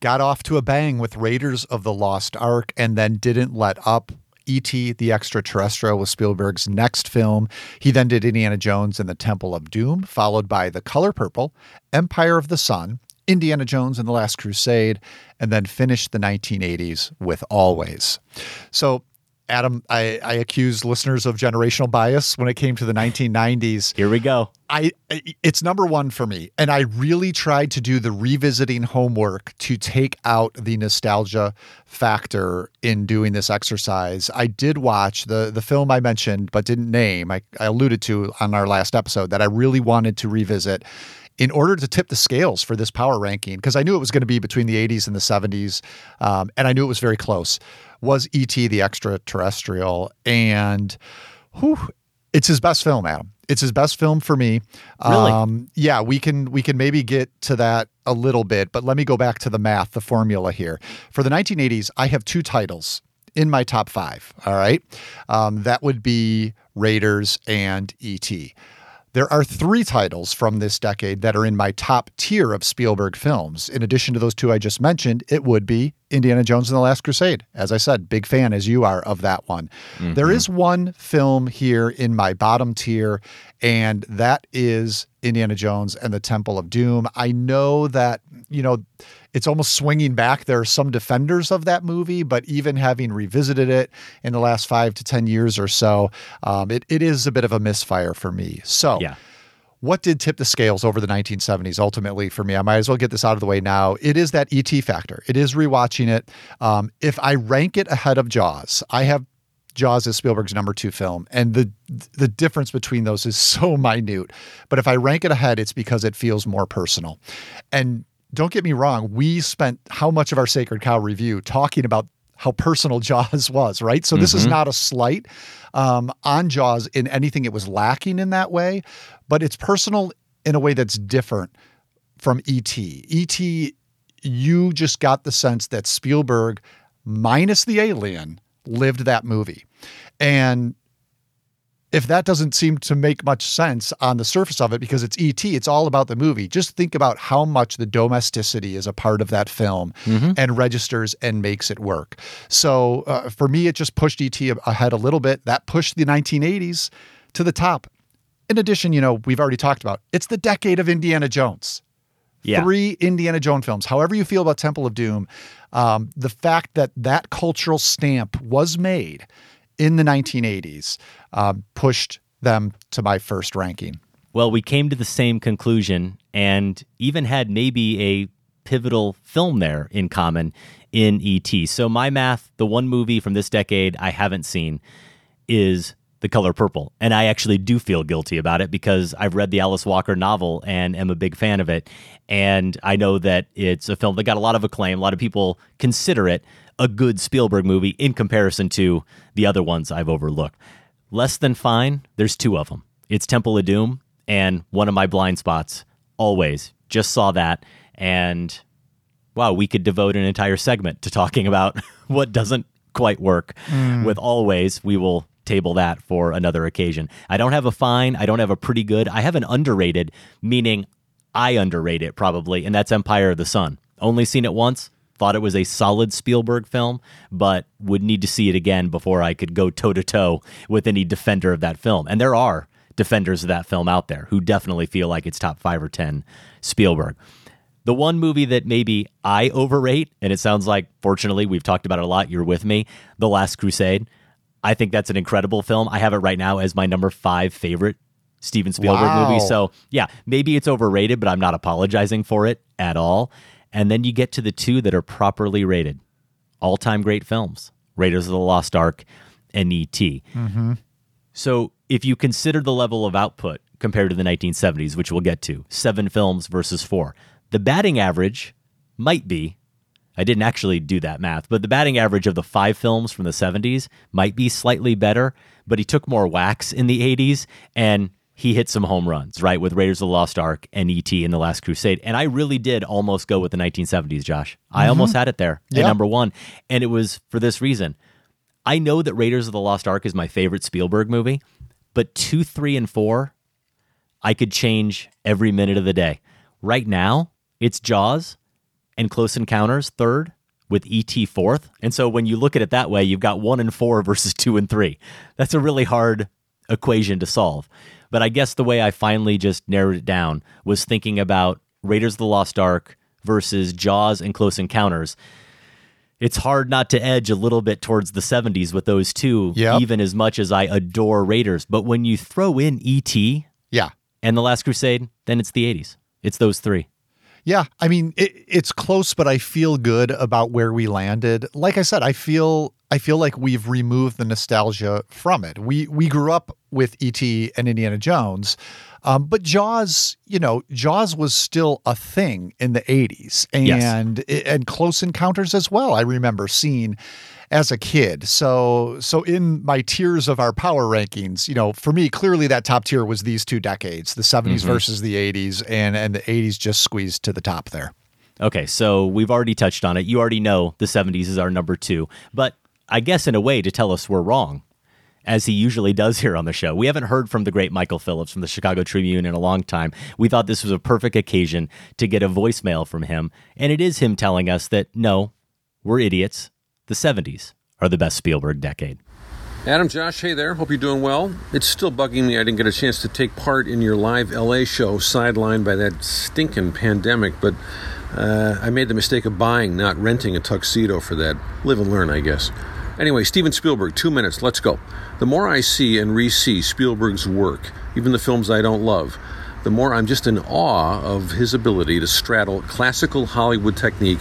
Got off to a bang with Raiders of the Lost Ark and then didn't let up. E.T. the Extraterrestrial was Spielberg's next film. He then did Indiana Jones and the Temple of Doom, followed by The Color Purple, Empire of the Sun, Indiana Jones and the Last Crusade, and then finished the 1980s with Always. So, Adam, I, I accused listeners of generational bias when it came to the 1990s. Here we go. I it's number one for me, and I really tried to do the revisiting homework to take out the nostalgia factor in doing this exercise. I did watch the the film I mentioned but didn't name. I, I alluded to on our last episode that I really wanted to revisit in order to tip the scales for this power ranking because I knew it was going to be between the 80s and the 70s, um, and I knew it was very close. Was E.T. the Extraterrestrial and. Whew, it's his best film, Adam. It's his best film for me. Really? Um, yeah, we can we can maybe get to that a little bit, but let me go back to the math, the formula here. For the 1980s, I have two titles in my top five. All right, um, that would be Raiders and E.T. There are three titles from this decade that are in my top tier of Spielberg films. In addition to those two I just mentioned, it would be Indiana Jones and the Last Crusade. As I said, big fan as you are of that one. Mm-hmm. There is one film here in my bottom tier, and that is Indiana Jones and the Temple of Doom. I know that, you know, it's almost swinging back. There are some defenders of that movie, but even having revisited it in the last five to 10 years or so, um, it, it is a bit of a misfire for me. So, Yeah. what did tip the scales over the 1970s ultimately for me? I might as well get this out of the way now. It is that ET factor. It is rewatching it. Um, if I rank it ahead of Jaws, I have Jaws as Spielberg's number two film, and the the difference between those is <laughs> so minute. But if I rank it ahead, it's because it feels more personal. And don't get me wrong, we spent how much of our Sacred Cow review talking about how personal <laughs> Jaws was, right? So this is not a slight um, on Jaws in anything it was lacking in that way, but it's personal in a way that's different from E.T. E.T., you just got the sense that Spielberg, minus the alien, lived that movie. And if that doesn't seem to make much sense on the surface of it because it's ET, it's all about the movie. Just think about how much the domesticity is a part of that film and registers and makes it work. So uh, for me, it just pushed ET ahead a little bit. That pushed the 1980s to the top. In addition, you know, we've already talked about it's the decade of Indiana Jones Yeah. three Indiana Jones films. However you feel about Temple of Doom, um, the fact that that cultural stamp was made in the 1980s um, pushed them to my first ranking. Well, we came to the same conclusion and even had maybe a pivotal film there in common in E.T. So, my math, the one movie from this decade I haven't seen is The Color Purple. And I actually do feel guilty about it because I've read the Alice Walker novel and am a big fan of it. And I know that it's a film that got a lot of acclaim. A lot of people consider it a good Spielberg movie in comparison to the other ones I've overlooked. Less than fine, there's two of them. It's Temple of Doom and one of my blind spots. Always. Just saw that. And wow, we could devote an entire segment to talking about <laughs> what doesn't quite work hmm. with Always. We will table that for another occasion. I don't have a fine. I don't have a pretty good. I have an underrated, meaning I underrate it probably, and that's Empire of the Sun. Only seen it once. Thought it was a solid Spielberg film, but would need to see it again before I could go toe to toe with any defender of that film. And there are defenders of that film out there who definitely feel like it's top five or 10 Spielberg. The one movie that maybe I overrate, and it sounds like, fortunately, we've talked about it a lot. You're with me. The Last Crusade. I think that's an incredible film. I have it right now as my number five favorite Steven Spielberg Wow. movie. So, yeah, maybe it's overrated, but I'm not apologizing for it at all. And then you get to the two that are properly rated all time great films Raiders of the Lost Ark and E.T. Mm-hmm. So, if you consider the level of output compared to the 1970s, which we'll get to, seven films versus four, the batting average might be, I didn't actually do that math, but the batting average of the five films from the 70s might be slightly better, but he took more whacks in the 80s and he hit some home runs, right, with Raiders of the Lost Ark and E.T. in The Last Crusade. And I really did almost go with the 1970s, Josh. I Mhm. almost had it there at number one. And it was for this reason. I know that Raiders of the Lost Ark is my favorite Spielberg movie, but two, three, and four, I could change every minute of the day. Right now, it's Jaws and Close Encounters third with ET fourth. And so when you look at it that way, you've got one and four <laughs> versus two and three. That's a really hard equation to solve. But I guess the way I finally just narrowed it down was thinking about Raiders of the Lost Ark versus Jaws and Close Encounters. It's hard not to edge a little bit towards the 70s with those two, Yep. even as much as I adore Raiders. But when you throw in ET Yeah. and The Last Crusade, then it's the 80s. It's those three. Yeah, I mean it, it's close, but I feel good about where we landed. Like I said, I feel I feel like we've removed the nostalgia from it. We we grew up with E.T. and Indiana Jones, um, but Jaws, you know, Jaws was still a thing in the '80s, Yes. and and Close Encounters as well. I remember seeing as a kid. So so in my tiers of our power rankings, you know, for me clearly that top tier was these two decades, the 70s Mhm. versus the 80s and and the 80s just squeezed to the top there. Okay, so we've already touched on it. You already know the 70s is our number two. But I guess in a way to tell us we're wrong, as he usually does here on the show. We haven't heard from the great Michael Phillips from the Chicago Tribune in a long time. We thought this was a perfect occasion to get a voicemail from him. And it is him telling us that no, we're idiots. The 70s are the best Spielberg decade. Adam, Josh, hey there. Hope you're doing well. It's still bugging me I didn't get a chance to take part in your live LA show, sidelined by that stinking pandemic, but uh, I made the mistake of buying, not renting a tuxedo for that. Live and learn, I guess. Anyway, Steven Spielberg, two minutes, let's go. The more I see and re see Spielberg's work, even the films I don't love, the more I'm just in awe of his ability to straddle classical Hollywood technique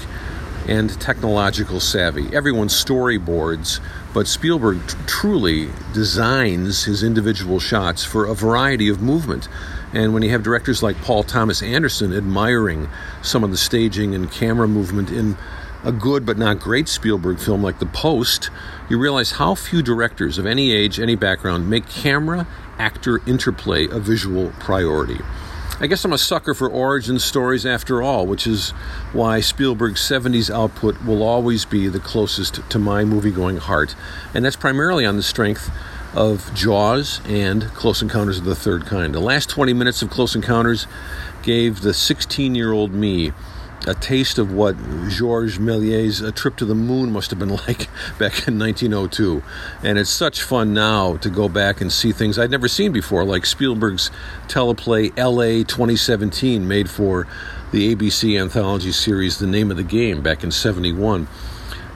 and technological savvy. Everyone storyboards, but Spielberg t- truly designs his individual shots for a variety of movement. And when you have directors like Paul Thomas Anderson admiring some of the staging and camera movement in a good but not great Spielberg film like The Post, you realize how few directors of any age, any background make camera actor interplay a visual priority. I guess I'm a sucker for origin stories after all, which is why Spielberg's 70s output will always be the closest to my movie going heart. And that's primarily on the strength of Jaws and Close Encounters of the Third Kind. The last 20 minutes of Close Encounters gave the 16 year old me a taste of what Georges Méliès' A Trip to the Moon must have been <laughs> like back in 1902. And it's such fun now to go back and see things I'd never seen before, like Spielberg's teleplay LA 2017, made for the ABC anthology series The Name of the Game back in 71.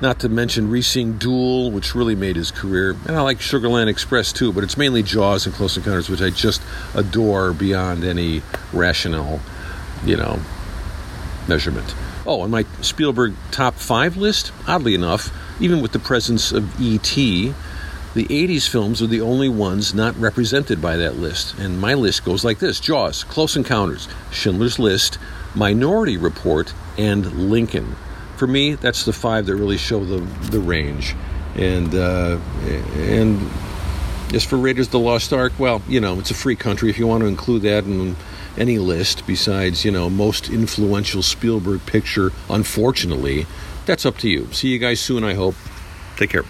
Not to mention re-seeing Duel, which really made his career. And I like Sugarland Express too, but it's mainly Jaws and Close Encounters, which I just adore beyond any rational, you know, measurement. Oh, and my Spielberg top five list, oddly enough, even with the presence of E.T., the 80s films are the only ones not represented by that list. And my list goes like this Jaws, Close Encounters, Schindler's List, Minority Report, and Lincoln. For me, that's the five that really show the, the range. And, uh, and as for Raiders of the Lost Ark, well, you know, it's a free country. If you want to include that in any list besides, you know, most influential Spielberg picture, unfortunately, that's up to you. See you guys soon, I hope. Take care.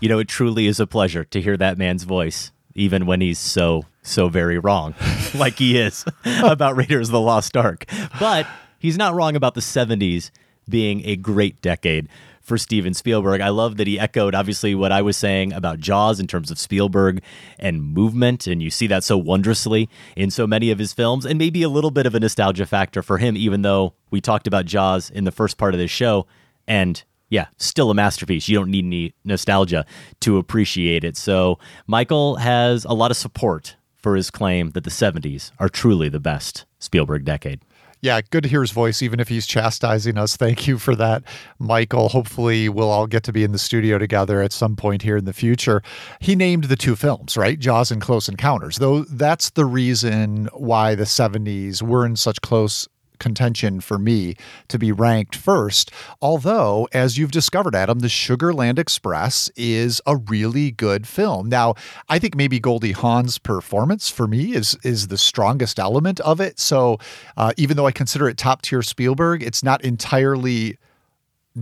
You know, it truly is a pleasure to hear that man's voice, even when he's so, so very wrong, <laughs> like he is <laughs> about Raiders of the Lost Ark. But he's not wrong about the 70s being a great decade for Steven Spielberg. I love that he echoed, obviously, what I was saying about Jaws in terms of Spielberg and movement. And you see that so wondrously in so many of his films, and maybe a little bit of a nostalgia factor for him, even though we talked about Jaws in the first part of this show. And yeah, still a masterpiece. You don't need any nostalgia to appreciate it. So Michael has a lot of support for his claim that the 70s are truly the best Spielberg decade. Yeah, good to hear his voice, even if he's chastising us. Thank you for that, Michael. Hopefully, we'll all get to be in the studio together at some point here in the future. He named the two films, right? Jaws and Close Encounters. Though that's the reason why the 70s were in such close contention for me to be ranked first. Although, as you've discovered, Adam, the Sugarland Express is a really good film. Now, I think maybe Goldie Hawn's performance for me is is the strongest element of it. So, uh, even though I consider it top tier Spielberg, it's not entirely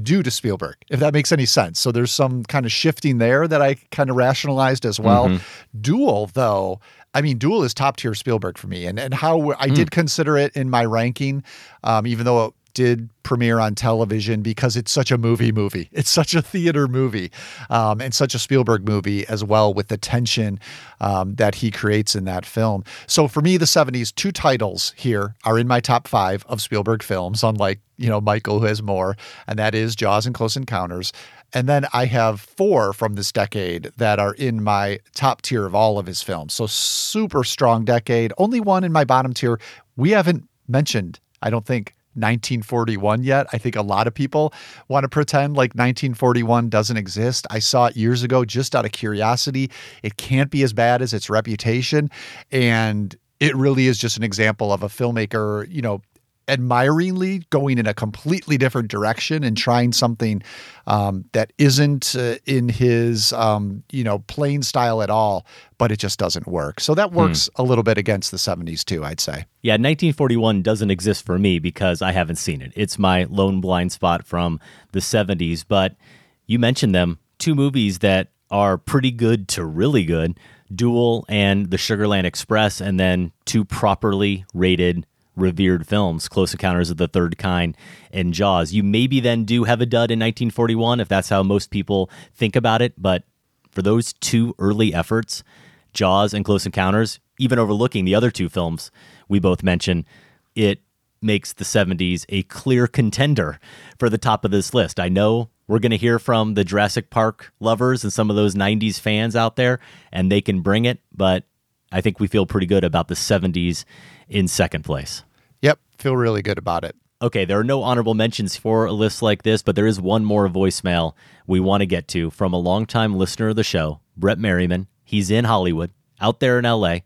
due to Spielberg, if that makes any sense. So there's some kind of shifting there that I kind of rationalized as well. Mm-hmm. Duel, though, I mean, Duel is top tier Spielberg for me, and and how I did consider it in my ranking, um, even though it did premiere on television because it's such a movie movie. <laughs> It's such a theater movie, um, and such a Spielberg movie as well with the tension um, that he creates in that film. So for me, the '70s two titles here are in my top five of Spielberg films. Unlike you know Michael who has more, and that is Jaws and Close Encounters. And then I have four from this decade that are in my top tier of all of his films. So super strong decade. Only one in my bottom tier. We haven't mentioned, I don't think, 1941 yet. I think a lot of people want to pretend like 1941 doesn't exist. I saw it years ago just out of curiosity. It can't be as bad as its reputation. And it really is just an example of a filmmaker, you know, admiringly going in a completely different direction and trying something um, that isn't uh, in his um, you know plain style at all but it just doesn't work so that works a little bit against the 70s too i'd say Yeah, 1941 doesn't exist for me because I haven't seen it. It's my lone blind spot from the 70s. But you mentioned them two movies that are pretty good to really good Duel and The Sugarland Express, and then two properly rated, revered films Close Encounters of the Third Kind and Jaws. You maybe then do have a dud in 1941 if that's how most people think about it. But for those two early efforts, Jaws and Close Encounters, even overlooking the other two films we both mentioned, it makes the 70s a clear contender for the top of this list. I know we're going to hear from the Jurassic Park lovers and some of those 90s fans out there, and they can bring it, but I think we feel pretty good about the 70s in second place. Feel really good about it Okay, there are no honorable mentions for a list like this, but there is one more voicemail we want to get to from a longtime listener of the show, Brett Merriman. He's in Hollywood, out there in LA.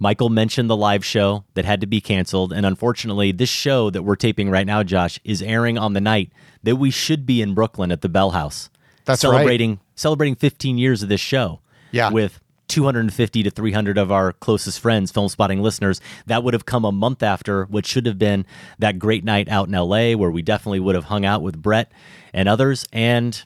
Michael mentioned the live show that had to be canceled, and unfortunately, this show that we're taping right now, Josh, is airing on the night that we should be in Brooklyn at the Bell House. That's right. celebrating celebrating 15 years of this show. Yeah. With 250 to 300 of our closest friends, film spotting listeners. That would have come a month after what should have been that great night out in LA where we definitely would have hung out with Brett and others. And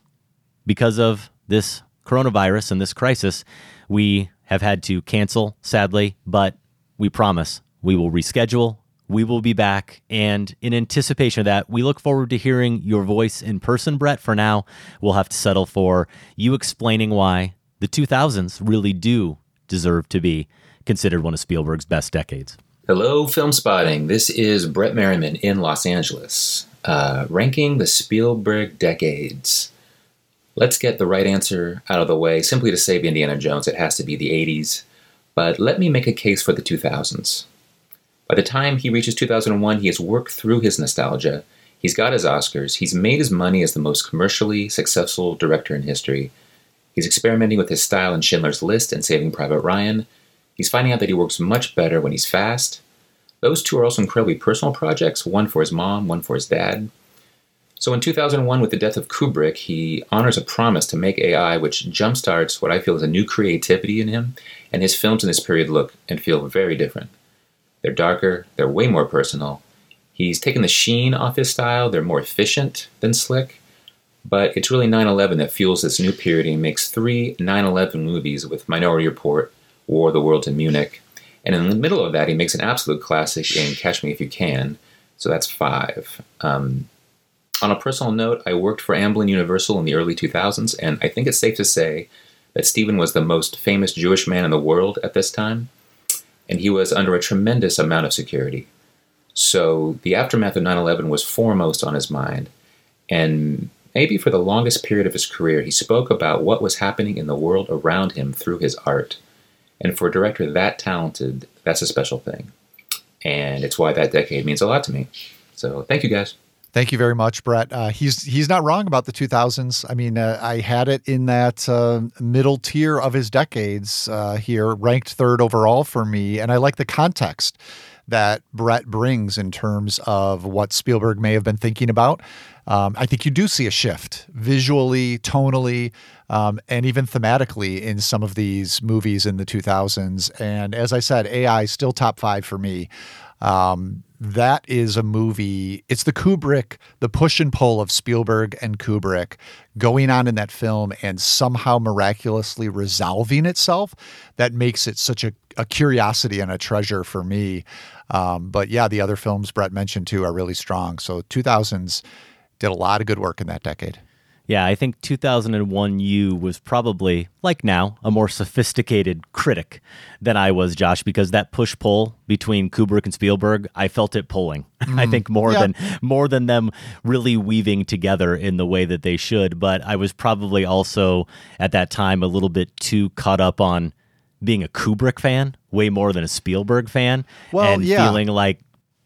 because of this coronavirus and this crisis, we have had to cancel, sadly, but we promise we will reschedule. We will be back. And in anticipation of that, we look forward to hearing your voice in person, Brett. For now, we'll have to settle for you explaining why the 2000s really do deserve to be considered one of Spielberg's best decades. Hello, Film Spotting. This is Brett Merriman in Los Angeles, uh, ranking the Spielberg decades. Let's get the right answer out of the way. Simply to save Indiana Jones, it has to be the 80s. But let me make a case for the 2000s. By the time he reaches 2001, he has worked through his nostalgia. He's got his Oscars. He's made his money as the most commercially successful director in history. He's experimenting with his style in Schindler's List and Saving Private Ryan. He's finding out that he works much better when he's fast. Those two are also incredibly personal projects, one for his mom, one for his dad. So in 2001, with the death of Kubrick, he honors a promise to make AI which jumpstarts what I feel is a new creativity in him, and his films in this period look and feel very different. They're darker, they're way more personal. He's taken the sheen off his style, they're more efficient than slick. But it's really 9 11 that fuels this new period. He makes three 9 11 movies with Minority Report, War of the Worlds, and Munich. And in the middle of that, he makes an absolute classic in Catch Me If You Can. So that's five. Um, on a personal note, I worked for Amblin Universal in the early 2000s, and I think it's safe to say that Steven was the most famous Jewish man in the world at this time, and he was under a tremendous amount of security. So the aftermath of 9 11 was foremost on his mind, and maybe for the longest period of his career, he spoke about what was happening in the world around him through his art. And for a director that talented, that's a special thing. And it's why that decade means a lot to me. So thank you guys. Thank you very much, Brett. Uh, he's he's not wrong about the 2000s. I mean, uh, I had it in that uh, middle tier of his decades uh, here, ranked third overall for me, and I like the context that Brett brings in terms of what Spielberg may have been thinking about. Um, I think you do see a shift visually, tonally, um, and even thematically in some of these movies in the 2000s. And as I said, AI is still top five for me. Um, that is a movie. It's the Kubrick, the push and pull of Spielberg and Kubrick going on in that film and somehow miraculously resolving itself that makes it such a, a curiosity and a treasure for me. Um, but yeah, the other films Brett mentioned too are really strong. So 2000s did a lot of good work in that decade. Yeah, I think 2001 U was probably, like now, a more sophisticated critic than I was, Josh, because that push pull between Kubrick and Spielberg, I felt it pulling. Mm. <laughs> I think more yeah. than more than them really weaving together in the way that they should. But I was probably also at that time a little bit too caught up on being a Kubrick fan way more than a Spielberg fan, well, and yeah. feeling like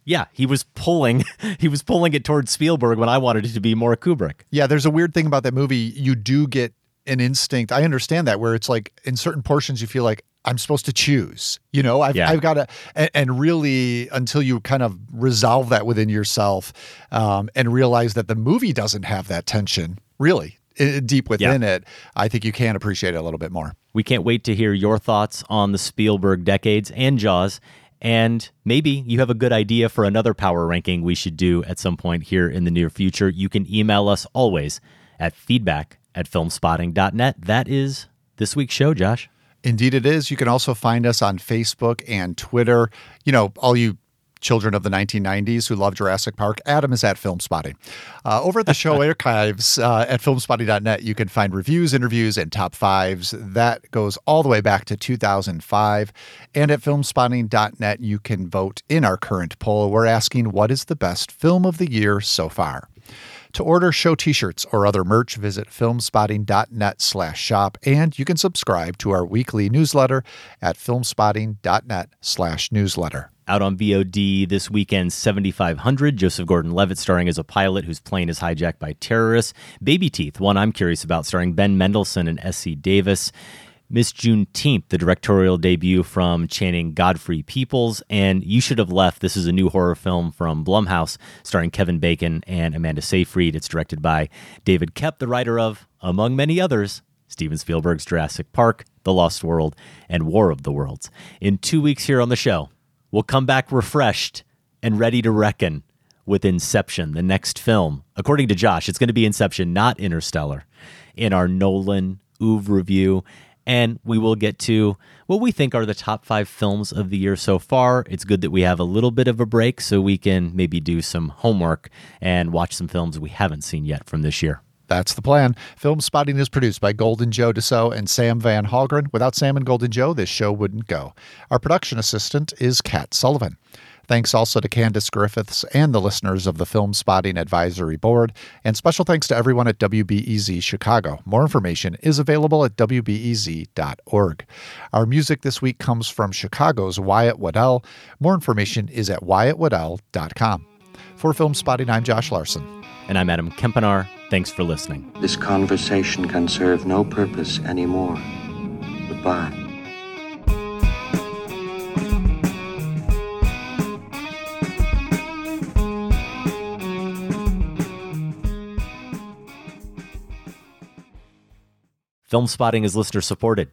yeah, he was pulling <laughs> he was pulling it towards Spielberg when I wanted it to be more Kubrick. Yeah, there's a weird thing about that movie. You do get an instinct. I understand that where it's like in certain portions you feel like I'm supposed to choose. You know, I've, yeah. I've got to, and, and, really until you kind of resolve that within yourself um, and realize that the movie doesn't have that tension, really deep within yeah. it, I think you can appreciate it a little bit more. We can't wait to hear your thoughts on the Spielberg decades and Jaws. And maybe you have a good idea for another power ranking we should do at some point here in the near future. You can email us always at feedback at filmspotting.net. That is this week's show, Josh. Indeed, it is. You can also find us on Facebook and Twitter. You know, all you children of the 1990s who love Jurassic Park, Adam is at Filmspotting. Uh, over at the show <laughs> archives uh, at filmspotting.net, you can find reviews, interviews, and top fives. That goes all the way back to 2005. And at filmspotting.net, you can vote in our current poll. We're asking what is the best film of the year so far. To order show t-shirts or other merch, visit filmspotting.net slash shop, and you can subscribe to our weekly newsletter at filmspotting.net slash newsletter. Out on VOD this weekend, 7500, Joseph Gordon Levitt starring as a pilot whose plane is hijacked by terrorists. Baby Teeth, one I'm curious about, starring Ben Mendelsohn and Essie Davis. Miss Juneteenth, the directorial debut from Channing Godfrey Peoples, and You Should Have Left. This is a new horror film from Blumhouse, starring Kevin Bacon and Amanda Seyfried. It's directed by David Koepp, the writer of, among many others, Steven Spielberg's Jurassic Park, The Lost World, and War of the Worlds. In two weeks here on the show, we'll come back refreshed and ready to reckon with Inception, the next film. According to Josh, it's going to be Inception, not Interstellar, in our Nolan Oeuvre review and we will get to what we think are the top five films of the year so far. It's good that we have a little bit of a break so we can maybe do some homework and watch some films we haven't seen yet from this year. That's the plan. Film Spotting is produced by Golden Joe Deso and Sam Van Hallgren. Without Sam and Golden Joe, this show wouldn't go. Our production assistant is Kat Sullivan. Thanks also to Candace Griffiths and the listeners of the Film Spotting Advisory Board. And special thanks to everyone at WBEZ Chicago. More information is available at WBEZ.org. Our music this week comes from Chicago's Wyatt Waddell. More information is at WyattWaddell.com. For Film Spotting, I'm Josh Larsen. And I'm Adam Kempenaar. Thanks for listening. This conversation can serve no purpose anymore. Goodbye. Film Spotting is listener supported.